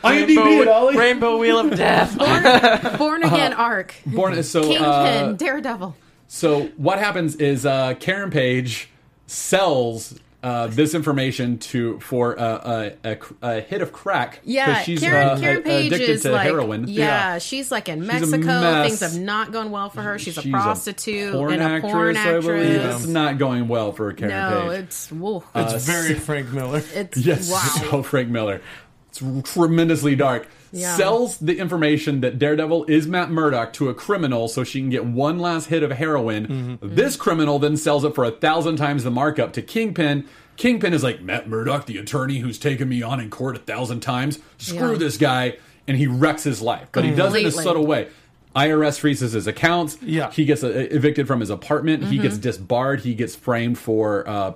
IMDb it, Rainbow, Ollie. Rainbow Wheel of Death. it. Born Again arc. Born, so, Kingpin, uh, Daredevil. So what happens is uh, Karen Page sells uh, this information to for a, a, a, a hit of crack. Yeah, she's Karen, uh, Karen a- Page addicted is to like, heroin. Yeah, she's like in a Mexico. Things have not gone well for her. She's, She's a prostitute porn and a actress, porn I actress. believe. It's not going well for Karen no, Page. it's woo. It's very Frank Miller. it's Yes, wow. so Frank Miller. It's tremendously dark. Yeah. Sells the information that Daredevil is Matt Murdock to a criminal so she can get one last hit of heroin. Mm-hmm. This criminal then sells it for a thousand times the markup to Kingpin. Kingpin is like, Matt Murdock, the attorney who's taken me on in court a thousand times. Screw Yeah. this guy. And he wrecks his life. But he does it in a subtle way. IRS freezes his accounts. Yeah. He gets evicted from his apartment. He Mm-hmm. gets disbarred. He gets framed for uh,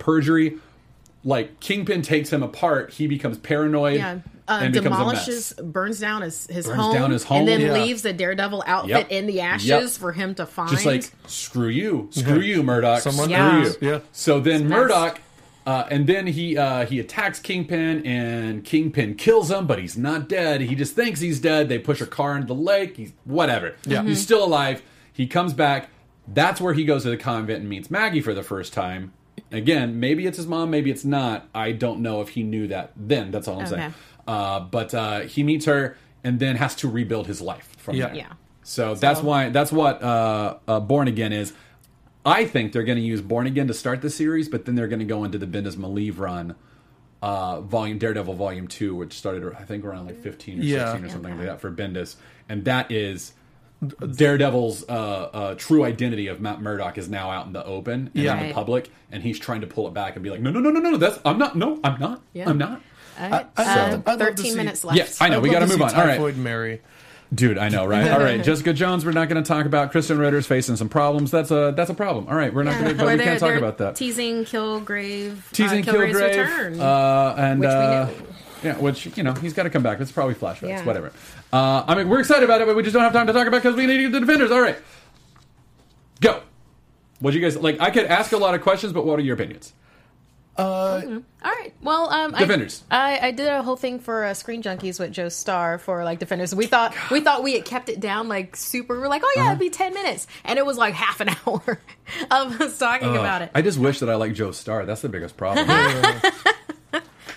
like Kingpin takes him apart, he becomes paranoid Yeah. Uh, and demolishes, burns down his, his Burns home, down his home. and then Yeah. leaves the Daredevil outfit Yep. in the ashes Yep. for him to find. Just like screw you, screw you, Murdock, Someone screw Yeah. you. Yeah. So then It's. Murdock, uh, and then he uh, he attacks Kingpin, and Kingpin kills him, but he's not dead. He just thinks he's dead. They push a car into the lake. He's whatever. Yeah. he's still alive. He comes back. That's where he goes to the convent and meets Maggie for the first time. Again, maybe it's his mom, maybe it's not. I don't know if he knew that then. That's all I'm Okay. saying. Uh, but uh, he meets her and then has to rebuild his life from Yeah. there. Yeah. So, that's why that's what uh, uh, Born Again is. I think they're going to use Born Again to start the series, but then they're going to go into the Bendis Maleev run, uh, volume Daredevil Volume Two, which started I think around like fifteen or Yeah. sixteen or something like that for Bendis, and that is Daredevil's uh, uh, true identity of Matt Murdock is now out in the open and Yeah. in the public, and he's trying to pull it back and be like, no, no, no, no, no, that's I'm not, no, I'm not, Yeah. I'm not. All right. I- I'd love uh, to- I'd love to 13 see- minutes left. Yes, I know. I'd we got to to move see on. All right. Typhoid Mary. Dude, I know, right? All right, Jessica Jones. We're not going to talk about Krysten Ritter's facing some problems. That's a that's a problem. All right, we're not going to, but we can't talk about that. Teasing Kilgrave. Teasing uh, Kilgrave's Kilgrave, return. uh, and Which we uh, knew. Yeah, which you know he's got to come back. It's probably flashbacks, Yeah. whatever. Uh, I mean, we're excited about it, but we just don't have time to talk about because we need to get the defenders. All right, go. What do you guys like? I could ask a lot of questions, but what are your opinions? Uh, All right. Well, um, Defenders. I, I I did a whole thing for uh, Screen Junkies with Joe Starr for like Defenders. We thought we thought we had kept it down like super. We were like, oh Uh-huh. yeah, it'd be ten minutes, and it was like half an hour of us talking about it. I just wish that I like Joe Starr. That's the biggest problem.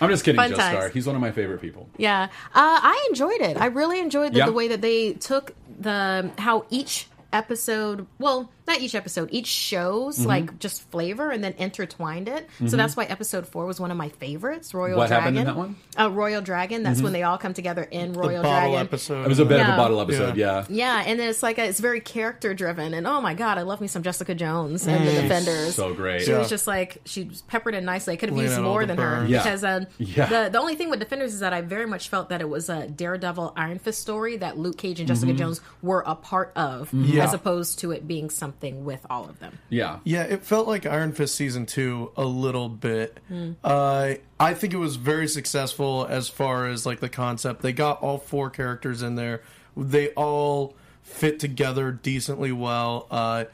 I'm just kidding, Fun Joe times. Starr. He's one of my favorite people. Yeah, uh, I enjoyed it. I really enjoyed the, Yeah. the way that they took the how each episode well not each episode each shows Mm-hmm. like just flavor and then intertwined it so that's why episode four was one of my favorites royal What dragon happened in that one? Mm-hmm. uh, royal dragon that's when they all come together in the royal bottle dragon episode. It was a bit of a Yeah. bottle episode, yeah. yeah, and then it's like a, it's very character driven, and oh my god, I love me some Jessica Jones and the Defenders. Mm. So great. She Yeah. was just like she was peppered in nicely. I could have used more the than her. Yeah. because um, Yeah. the the only thing with Defenders is that I very much felt that it was a Daredevil Iron Fist story that Luke Cage and Jessica Mm-hmm. Jones were a part of. Yeah. Yeah. as opposed to it being something with all of them. Yeah. Yeah, it felt like Iron Fist season two a little bit. Hmm. Uh, I think it was very successful as far as like the concept. They got all four characters in there. They all fit together decently well. Uh,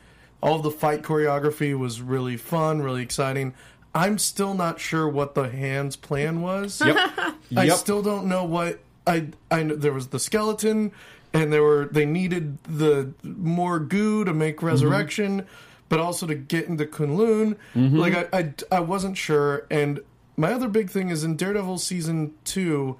all of the fight choreography was really fun, really exciting. I'm still not sure what the hands plan was. Yep. I Yep. still don't know what I I know there was the skeleton and there were they needed the more goo to make resurrection but also to get into Kunlun. Like I, I I wasn't sure. And my other big thing is in Daredevil season 2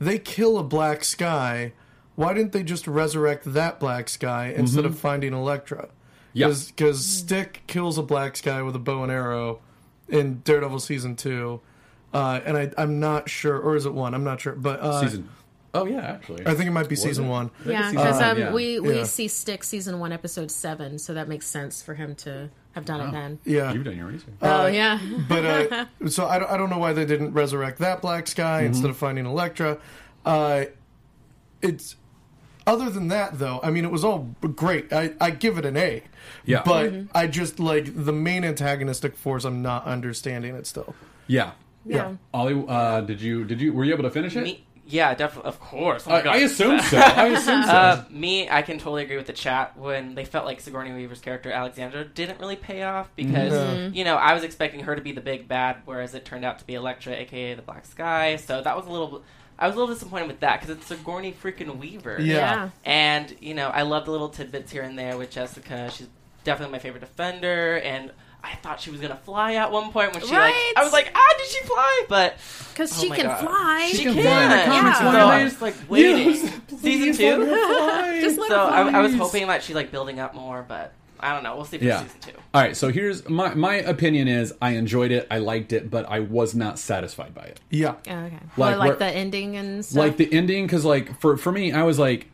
they kill a black sky. Why didn't they just resurrect that black sky instead of finding Elektra? Yeah. because Stick kills a black sky with a bow and arrow in Daredevil season two, uh, and I, I'm not sure, or is it one? I'm not sure, but uh, Season. Oh yeah, actually. I think it might be Was season it? one. Yeah, because one, um, yeah. we we Yeah. see Stick season one, episode seven, so that makes sense for him to have done it then. Yeah, You've done your research. oh yeah, but uh, so I don't, I don't know why they didn't resurrect that black sky instead of finding Elektra. Uh, it's other than that though. I mean, it was all great. I, I give it an A. Yeah. but I just like the main antagonistic force. I'm not understanding it still. yeah. yeah. Ollie, uh, did you did you were you able to finish it? Me, yeah, definitely, of course. Oh my I, God. I assume so. I assume so. Uh, me, I can totally agree with the chat when they felt like Sigourney Weaver's character Alexandra didn't really pay off because No. you know I was expecting her to be the big bad, whereas it turned out to be Elektra, aka the Black Sky. So that was a little. I was a little disappointed with that because it's Sigourney freaking Weaver. Yeah. Yeah. And you know, I love the little tidbits here and there with Jessica. She's definitely my favorite defender, and I thought she was gonna fly at one point when she Right. like. I was like, ah, did she fly? But Because Oh she my can fly. she, can can. fly in the comics, yeah. why So not? I was like waiting. Yes, Season two. Just let So her I, fly. I was hoping that she like building up more, but I don't know. We'll see for Yeah. season two. All right, so here's my my opinion is I enjoyed it, I liked it, but I was not satisfied by it. Yeah, Oh, okay. Like, Like, like where- the ending and stuff. Like the ending cuz like for for me I was like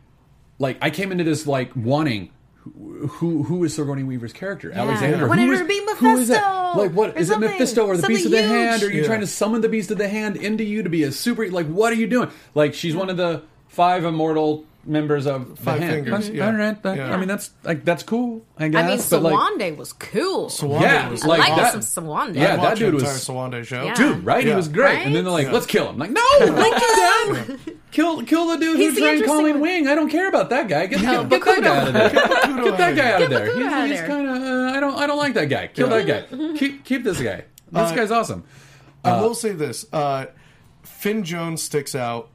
like I came into this like wanting who who, who is Sigourney Weaver's character? Alexander. I wanted Who her is- to be who is that? Like what is it. Mephisto or the beast of the huge. hand? Are you Yeah. trying to summon the beast of the hand into you to be a super like what are you doing? Like she's one of the five immortal members of Five the fingers, I- yeah. All right, that- Yeah. I mean that's like that's cool. I guess. I mean, but like, was cool. Sowande Yeah, was I like like that- some Sowande. Yeah, I'd that watch dude an was- entire Sowande show. Yeah. dude, right? He was great. And then they're like, Right? let's kill him. Like, no, don't do that. Kill, kill the dude He's who's the trying interesting Colleen one. Wing. I don't care about that guy. Get, No, get, get that guy out of there. Get that guy out of there. He's, he's kind of. Uh, I don't. I don't like that guy. Kill that guy. Keep keep this guy. This Uh, guy's awesome. I will say this: uh, Finn Jones sticks out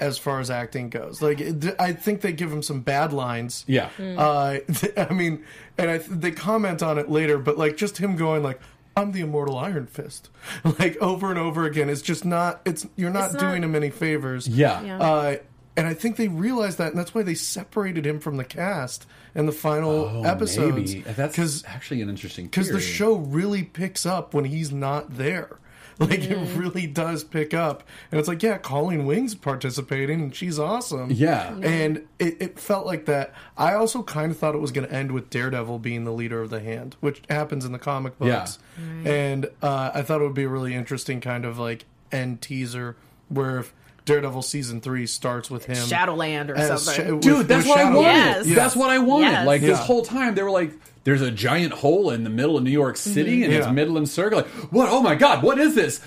as far as acting goes. Like, I think they give him some bad lines. Yeah. Uh, I mean, and I, they comment on it later, but like just him going like, "I'm the immortal Iron Fist," like over and over again. It's just not. It's you're not It's not- doing him any favors. Yeah. Yeah. Uh, and I think they realized that, and that's why they separated him from the cast in the final Oh, episodes. maybe. That's because actually an interesting. because the show really picks up when he's not there. Like it really does pick up, and it's like, yeah, Colleen Wing's participating, and she's awesome. Yeah. and it, it felt like that. I also kind of thought it was going to end with Daredevil being the leader of the Hand, which happens in the comic books. Yeah, And uh, I thought it would be a really interesting kind of like end teaser where if Daredevil season three starts with him Shadowland or as something. Sha- with- Dude, that's with what I wanted. Yes. That's what I wanted. Yes. Like this whole time, they were like, "There's a giant hole in the middle of New York mm-hmm. City, and it's Yeah. Midland Circle." Like, what? Oh my God, what is this?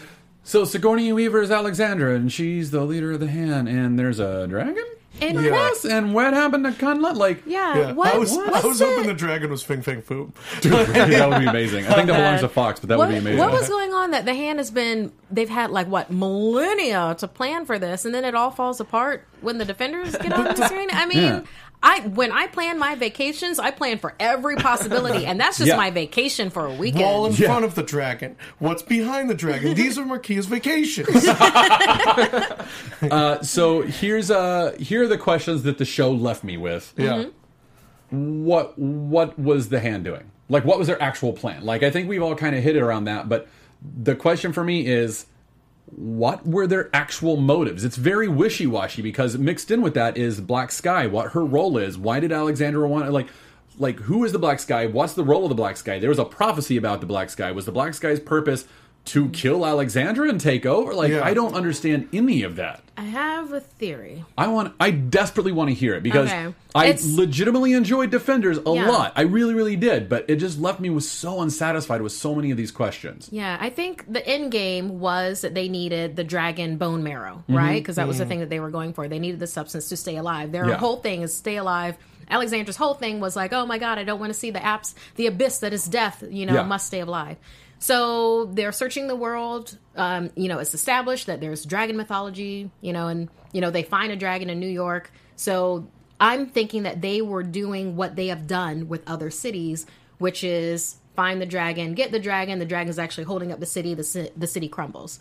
So Sigourney Weaver is Alexandra, and she's the leader of the Hand, and there's a dragon. And Yeah. Yes, and what happened to Kunla? Like, yeah, Yeah, what I was what I was it? hoping the dragon was Fing Fang Foom. that would be amazing. I think that belongs to Fox, but that what, would be amazing. what was going on that the hand has been they've had like what millennia to plan for this and then it all falls apart when the defenders get on the screen i mean Yeah. I when I plan my vacations, I plan for every possibility, and that's just Yeah. my vacation for a weekend. Wall in Yeah. front of the dragon. What's behind the dragon? These are Markeia's vacations. Uh, so here's uh here are the questions that the show left me with. yeah. what what was the hand doing? Like what was their actual plan? Like I think we've all kind of hit it around that, but the question for me is what were their actual motives? It's very wishy-washy because mixed in with that is Black Sky, what her role is. Why did Alexandra want like like who is the Black Sky? What's the role of the Black Sky? There was a prophecy about the Black Sky. Was the Black Sky's purpose to kill Alexandra and take over? Like, Yeah. I don't understand any of that. I have a theory. I want. I desperately want to hear it because Okay. I It's- legitimately enjoyed Defenders a Yeah. lot. I really, really did. But it just left me with so unsatisfied with so many of these questions. Yeah, I think the end game was that they needed the dragon bone marrow, Mm-hmm. right? Because that was the thing that they were going for. They needed the substance to stay alive. Their Yeah. whole thing is stay alive. Alexandra's whole thing was like, oh my god, I don't want to see the apps, the abyss that is death. You know, Yeah. must stay alive. So they're searching the world. Um, you know, it's established that there's dragon mythology. You know, and you know they find a dragon in New York. So I'm thinking that they were doing what they have done with other cities, which is find the dragon, get the dragon. The dragon's actually holding up the city. The ci- the city crumbles.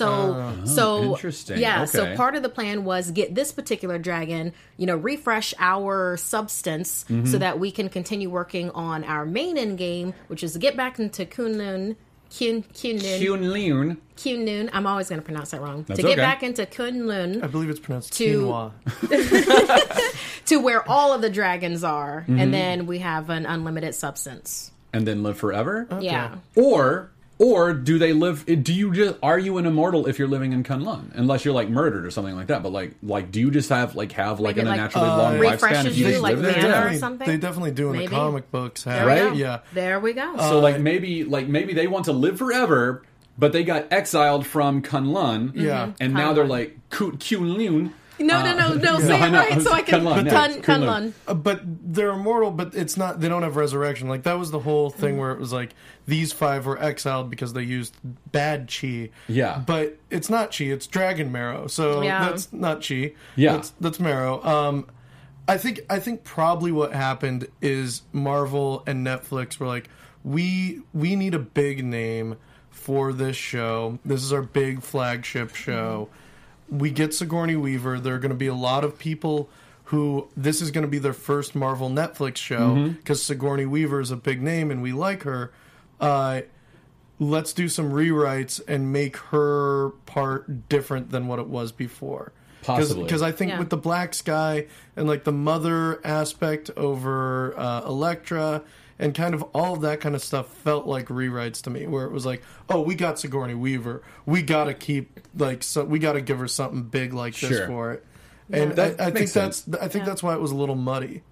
So, so Oh, interesting. Yeah. So part of the plan was get this particular dragon, you know, refresh our substance Mm-hmm. so that we can continue working on our main end game, which is to get back into Kunlun. Kun, Kunlun. Kunlun. Kunlun. I'm always going to pronounce that wrong. That's to get okay. back into Kunlun I believe it's pronounced To- quinoa. to where all of the dragons are, Mm-hmm. and then we have an unlimited substance. and then live forever? Yeah. Or or do they live do you just are you an immortal if you're living in Kunlun? Unless you're like murdered or something like that. But like like do you just have like have like Maybe, an like, unnaturally uh, long lifespan if you you, just like live there? or something? they definitely do in Maybe. the comic books. There Have, we Right? go. Yeah. There we go. So like maybe like maybe they want to live forever, but they got exiled from Kunlun. Yeah. And now they're like Kunlun. No, no, no, no. No, Say I it right so I can. Kunlun, yeah, Kun, Kunlun. Kunlun. Uh, but they're immortal, but it's not. They don't have resurrection. Like that was the whole thing where it was like these five were exiled because they used bad chi. Yeah. but it's not chi. It's dragon marrow. So Yeah. that's not chi. Yeah. that's, that's marrow. Um, I think I think probably what happened is Marvel and Netflix were like, we we need a big name for this show. This is our big flagship show. We get Sigourney Weaver. There are going to be a lot of people who this is going to be their first Marvel Netflix show because Sigourney Weaver is a big name and we like her. Uh, let's do some rewrites and make her part different than what it was before. Possibly. Because I think Yeah. with the Black Sky and like the mother aspect over uh, Elektra and kind of all of that kind of stuff felt like rewrites to me, where it was like, oh, we got Sigourney Weaver, we got to keep like so we got to give her something big like this Sure. for it. And That I, I think makes that's. I think that's why it was a little muddy.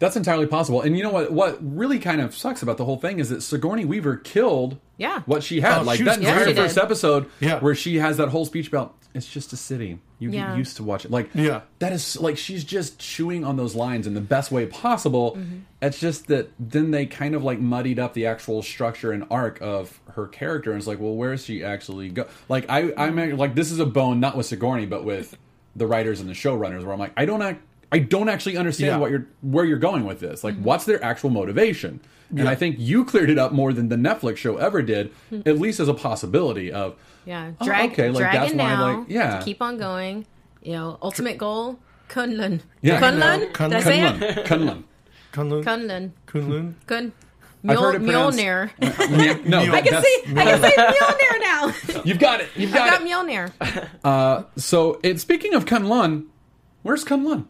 That's entirely possible. And you know what? What really kind of sucks about the whole thing is that Sigourney Weaver killed Yeah. what she had. Oh, like she that was entire first episode Yeah. where she has that whole speech about it's just a city. You Yeah. get used to watch it. Like Yeah. that is like she's just chewing on those lines in the best way possible. Mm-hmm. It's just that then they kind of like muddied up the actual structure and arc of her character and it's like, well, where is she actually go? Like I I'm like this is a bone not with Sigourney but with the writers and the showrunners where I'm like I don't act I don't actually understand Yeah. what you're where you're going with this. Mm-hmm. Like, what's their actual motivation? And I think you cleared it up more than the Netflix show ever did, at least as a possibility of Yeah, Oh, okay, like, dragon that's why, now. like, yeah. keep on going. You know, ultimate goal, Kunlun. Yeah. Kunlun. Kunlun. Did I say it? Kunlun. Kunlun. Kunlun, Kunlun. Kunlun. Kun. I've heard Mjol- it pronounced- Mjolnir. Yeah, no, I can that's- say I can say Mjolnir now. You've got it. You've I got, got it. Mjolnir. So, it, speaking of Kunlun, where's Kunlun?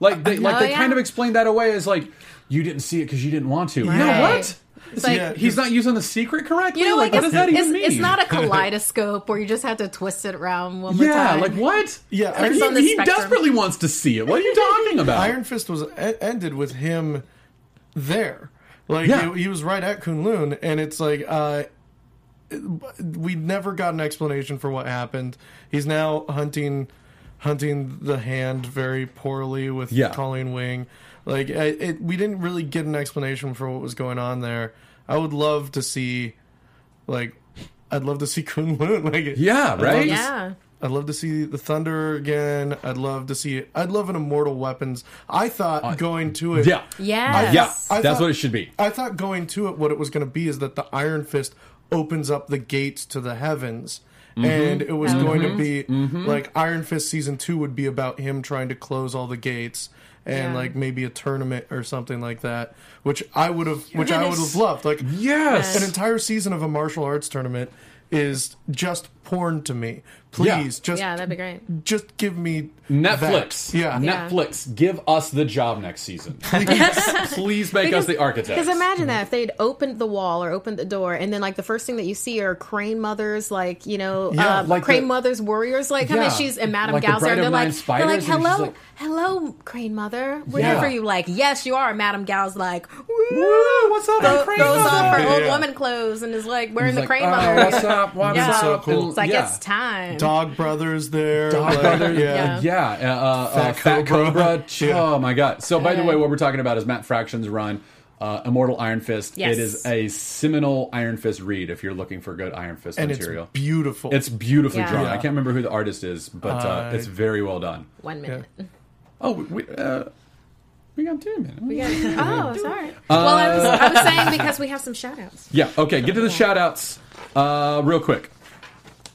Like, they, like Oh, they yeah. kind of explained that away as like you didn't see it because you didn't want to. No, Right. what? It's like Yeah. He's not using the secret correctly. you know, like, like what does that even it's, mean? it's not a kaleidoscope where you just have to twist it around one more Yeah, time. like what? Yeah, Like, he, he desperately wants to see it. What are you talking about? Iron Fist was e- ended with him there. Like Yeah. he, he was right at Kunlun, and it's like uh, we never got an explanation for what happened. He's now hunting hunting the hand very poorly with Yeah. Colleen Wing. Like it, it, we didn't really get an explanation for what was going on there. I would love to see, like, I'd love to see Kunlun. Like, Yeah, I'd love right? to yeah. I'd love to see the Thunder again. I'd love to see. it. I'd love an Immortal Weapons. I thought uh, going to it. Yeah. Yes. Yeah, I that's thought- what it should be. I thought going to it, what it was going to be is that the Iron Fist opens up the gates to the heavens. Mm-hmm. And it was going to be like Iron Fist season two would be about him trying to close all the gates and Yeah. like maybe a tournament or something like that, which I would have, which I would have loved. Like Yes. an entire season of a martial arts tournament is just porn to me. Please, just yeah, that'd be great. just give me Netflix. that. Yeah. Yeah. Netflix, give us the job next season. Please make us the architects. Because imagine that if they'd opened the wall or opened the door, and then like the first thing that you see are Crane Mothers, like you know, Yeah, um, like Crane the- Mothers warriors, like come Yeah. in. She's and Madame Like the Gal's there. Bride of They're like, they're like, Spiders, and she's hello, like- hello, Crane Mother. We're Yeah. here for you. Like, yes, you are. Madame Gao's like, Woo, what's up, throw, Crane throws off her old Yeah. woman clothes and is like wearing He's the like, Crane "Oh, Mother. what's up? What's Yeah. up? So cool. It's like yeah. it's time. Dog Brothers there. Dog like, Brothers, Yeah. yeah, uh, uh, Fat uh, Fat Cobra. Cobra. Yeah. Oh my god! So, by the way, what we're talking about is Matt Fraction's run, uh, Immortal Iron Fist. Yes. It is a seminal Iron Fist read if you're looking for good Iron Fist And material. it's beautiful. It's beautifully Yeah. drawn. Yeah. I can't remember who the artist is, but uh, Uh, it's very well done. One minute. Oh, we uh, we got two minutes. We got- oh, sorry. well, I was, I was saying because we have some shout outs. Yeah. Okay. Get to the shout outs uh, real quick.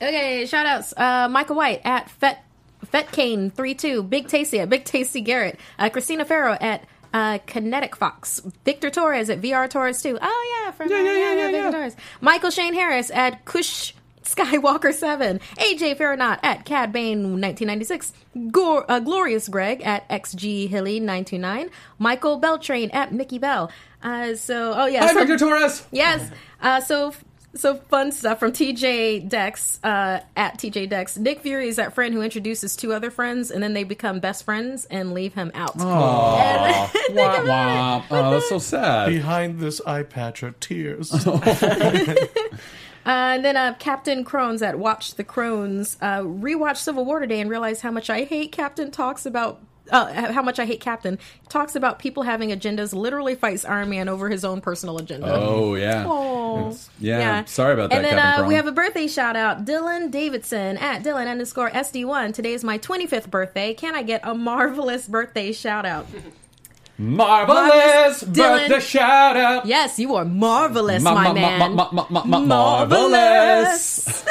Okay, shout outs. Uh, Michael White at Fet Fetkane32, Big Tasty at Big Tasty Garrett, uh, Christina Farrow at uh, Kinetic Fox, Victor Torres at VR Torres too. Oh yeah, from Yeah, yeah, yeah, yeah, Victor yeah. Torres. Michael Shane Harris at Kush Skywalker Seven, AJ Farronaut at Cad Bane 1996, Gor- uh, Glorious Greg at XG Hilly 929, Michael Beltrain at Mickey Bell. Uh, so oh yeah, Hi, so- Victor Torres. Yes. Uh, so so fun stuff from TJ Dex uh, at TJ Dex. Nick Fury is that friend who introduces two other friends and then they become best friends and leave him out. Aw, wah, wah. Oh, that's so sad. Behind this eye patch are tears. Uh, and then uh, Captain Crones at Watch the Crones uh, rewatched Civil War today and realized how much I hate Captain talks about. Uh, how much I hate Captain talks about people having agendas. Literally fights Iron Man over his own personal agenda. Oh yeah. It's- yeah. Sorry about that, And then Captain uh, we have a birthday shout out, Dylan Davidson at Dylan underscore SD1. Today is my 25th birthday. Can I get a marvelous birthday shout out? Marvelous Dylan. birthday shout out. Yes, you are marvelous, Ma- my ma- ma- man. ma- ma- ma- ma- marvelous.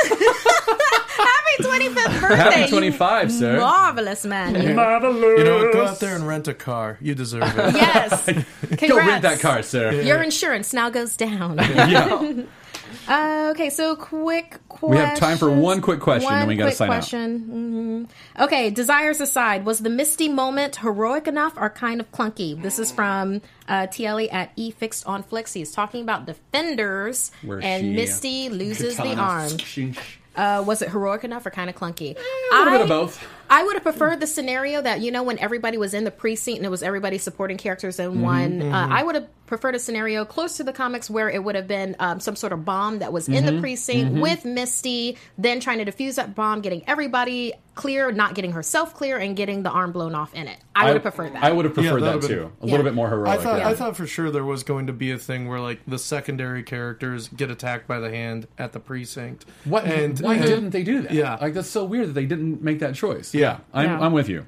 Happy 25th birthday. Happy 25, sir. Marvelous man. You- you know what? Go out there and rent a car. You deserve it. yes. Congrats. Go rent that car, sir. Your insurance now goes down. Yeah. Uh, okay, so quick question. We have time for one quick question, then we gotta quick sign out. question. Mhm. Okay, desires aside, was the Misty moment heroic enough or kind of clunky? This is from uh, TLE at E Fixed on Flicks. He's talking about defenders, Where and she, Misty loses the arm. Uh, was it heroic enough or kind of clunky? A little bit of both. I would have preferred the scenario that you know when everybody was in the precinct and it was everybody supporting characters in Mm-hmm, one. Uh, I would have preferred a scenario close to the comics where it would have been um, some sort of bomb that was in Mm-hmm, the precinct with Misty, then trying to defuse that bomb, getting everybody clear, not getting herself clear, and getting the arm blown off in it. I would have preferred that. I would have Yeah, preferred that that would've too. A Yeah. little bit more heroic. I thought yeah. I thought for sure there was going to be a thing where like the secondary characters get attacked by the hand at the precinct. What? And why and- didn't they do that? Yeah. like that's so weird that they didn't make that choice. Yeah. I'm, Yeah. I'm with you.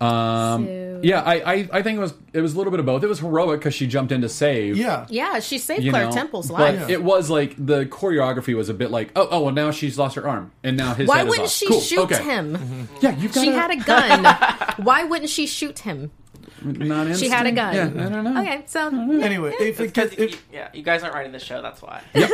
Um, So- yeah, I, I, I think it was it was a little bit of both. It was heroic because she jumped in to save. Yeah. yeah, she saved you Claire know, Temple's but life. it was like the choreography was a bit like, oh, oh, well, now she's lost her arm, and now his. Why head is wouldn't off. she Cool, shoot okay. him? Yeah, you've got. She had a gun. Why wouldn't she shoot him? Not She had a gun. Yeah, I don't know. Okay, so Anyway, if it Because gets if, yeah, you guys aren't writing the show. That's why.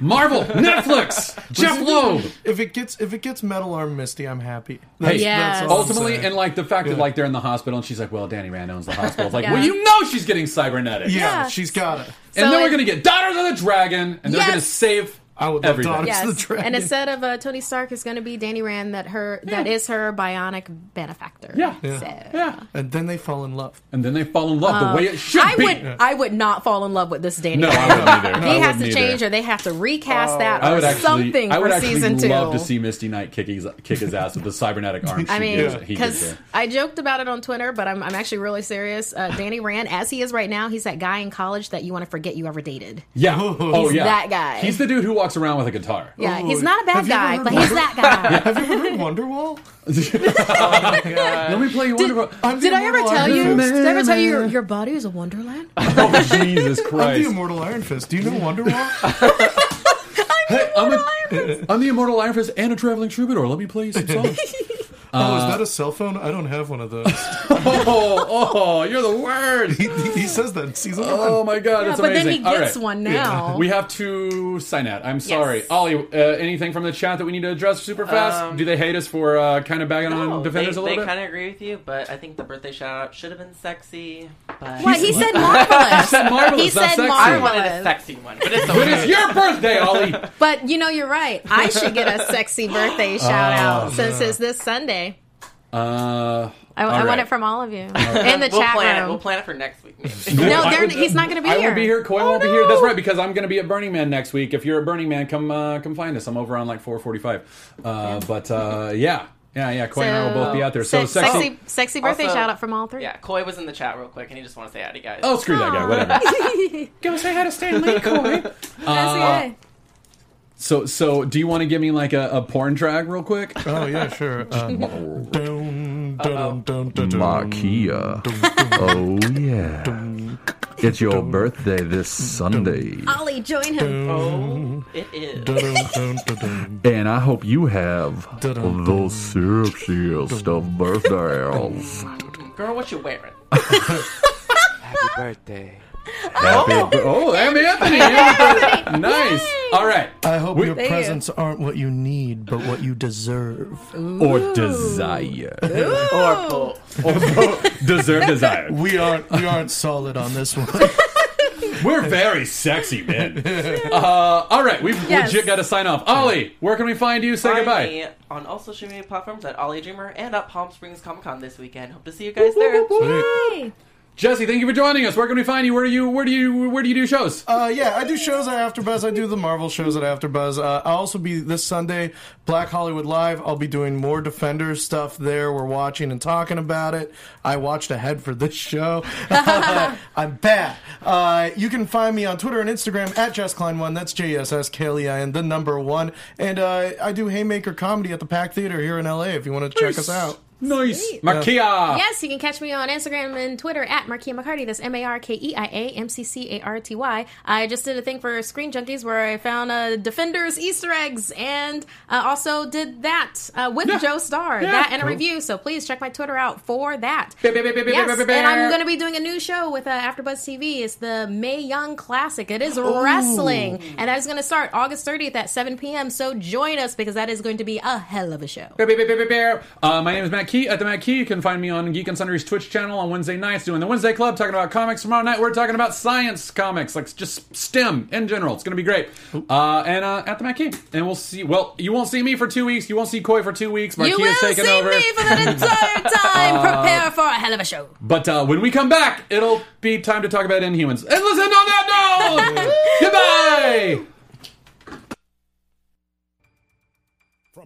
Marvel, Netflix, Jeph Loeb. if it gets if it gets metal arm Misty, I'm happy. Hey, Yes. all I'm ultimately, saying. and like the fact that Yeah. like they're in the hospital and she's like, "Well, Danny Rand owns the hospital." It's like, Yeah. well, you know she's getting cybernetic. yeah, Yeah. she's got it. And So then we're it- gonna get Daughters of the Dragon, and they're Yes. gonna save I would love everything. Daughters Yes, of the Dragon. and instead of uh, Tony Stark, is going to be Danny Rand. That her that is her bionic benefactor. Yeah. Yeah. So- Yeah, and then they fall in love. and then they fall in love the way it should Uh, I be. would I would not fall in love with this Danny. No, I wouldn't either. He I has wouldn't to either. change, or they have to recast that, I or would actually, something I would for season two. love to see Misty Knight kick his, kick his ass with the cybernetic arm. I mean, gives- he gives because her. I joked about it on Twitter, but I'm, I'm actually really serious. Uh, Danny Rand, as he is right now, he's that guy in college that you want to forget you ever dated. Yeah, oh He's yeah, that guy. He's the dude who walks around with a guitar. Yeah, Ooh. he's not a bad Have you ever guy, but of he's that guy. Have you ever heard Wonderwall? Oh Let me play you Wonderful. I'm the Did I ever Immortal tell Iron you? Fist. Did I ever tell you your, your body is a wonderland? Oh Jesus Christ. I'm the Christ! Immortal Iron Fist. Do you know Wonderwall? Hey, I'm, a, I'm the immortal Iron Fist and a traveling troubadour. Let me play you some songs. Oh, is that a cell phone? I don't have one of those. Oh, oh, you're the worst. he, he says that in season Oh one. my god, Yeah, that's but then he All gets right. one now. We have to sign out. I'm sorry, Yes. Ollie. Uh, anything from the chat that we need to address super fast? Um, Do they hate us for uh, kind of bagging No, on they, defenders a they little bit? They kind of agree with you, but I think the birthday shout out should have been sexy. But What he said marvelous. said marvelous, He not said sexy. I wanted a marvelous. sexy one, but it's But okay. it's your birthday, Ollie. But you know, you're right. I should get a sexy birthday shout out since it's this Sunday. Uh, I, I all want it from all of you in the we'll chat plan it. room. We'll plan it for next week. Maybe. No, I they're- would- he's not going to be I here. I won't be here. Coy Oh, won't be here. That's right, because I'm going to be at Burning Man next week. If you're at Burning Man, come uh, come find us. I'm over on like 445. Uh, but uh, yeah, yeah, yeah. Coy and I will both be out there. So se- sexy. sexy, sexy birthday Also- shout out from all three. yeah, Coy was in the chat real quick, and he just want to say hi to you guys. Oh, screw that guy. Whatever. Go say hi to Stan Lee, Coy. SCA. So, so do you want to give me like a, a porn track real quick? Oh yeah, sure. Um, dun, dun, dun, dun, dun, Markeia. Oh, yeah. It's your birthday this Sunday. Ollie, join him. Oh, it is. And I hope you have Dun-dun. those syrup shield stuffed birthdays. Girl, what you wearing? Happy birthday. Happy, oh, Amy Anthony. Anthony. nice. All right. I hope We- your Thank you. presents aren't what you need, but what you deserve. Or desire. Or both. Deserve desire. We aren't we aren't solid on this one. We're very sexy, man. Uh, all right, we've Yes. legit got to sign off. Ollie, where can we find you? Say Find goodbye. me on all social media platforms at Ollie Dreamer and at Palm Springs Comic Con this weekend. Hope to see you guys there. Hey. Jesse, thank you for joining us. Where can we find you? Where do you where do you where do you do shows? Uh, yeah, I do shows at AfterBuzz. I do the Marvel shows at AfterBuzz. Uh, I'll also be this Sunday, Black Hollywood Live. I'll be doing more Defenders stuff there. We're watching and talking about it. I watched ahead for this show. I'm bad. Uh, you can find me on Twitter and Instagram at Jess Klein One. That's J S S K L E I N, the number one. And uh, I do Haymaker comedy at the Pack Theater here in LA. If you want to check us out. Nice, Markeia. Yes, you can catch me on Instagram and Twitter at Markeia McCarty. That's M A R K E I A M C C A R T Y. I just did a thing for Screen Junkies where I found uh, Defenders Easter eggs and uh, also did that uh, with Joe Starr. Yeah. that and a review. So please check my Twitter out for that. Beep, beep, beep, beep, Yes, and I'm going to be doing a new show with uh, AfterBuzz TV. It's the Mae Young Classic. It is wrestling, and that is going to start August 30th at 7 p.m. So join us because that is going to be a hell of a show. Uh, my name is Matt Key at the Matt Key. You can find me on Geek and Sundry's Twitch channel on Wednesday nights doing the Wednesday Club, talking about comics. Tomorrow night we're talking about science comics, like just STEM in general. It's going to be great. Uh, and uh, at the Matt Key, and we'll see. Well, you won't see me for two weeks. You won't see Coy for two weeks. You will Markeia's taking see over. me for that entire time. Prepare for a hell of a show. But uh, when we come back, it'll be time to talk about Inhumans. And listen on that note, goodbye.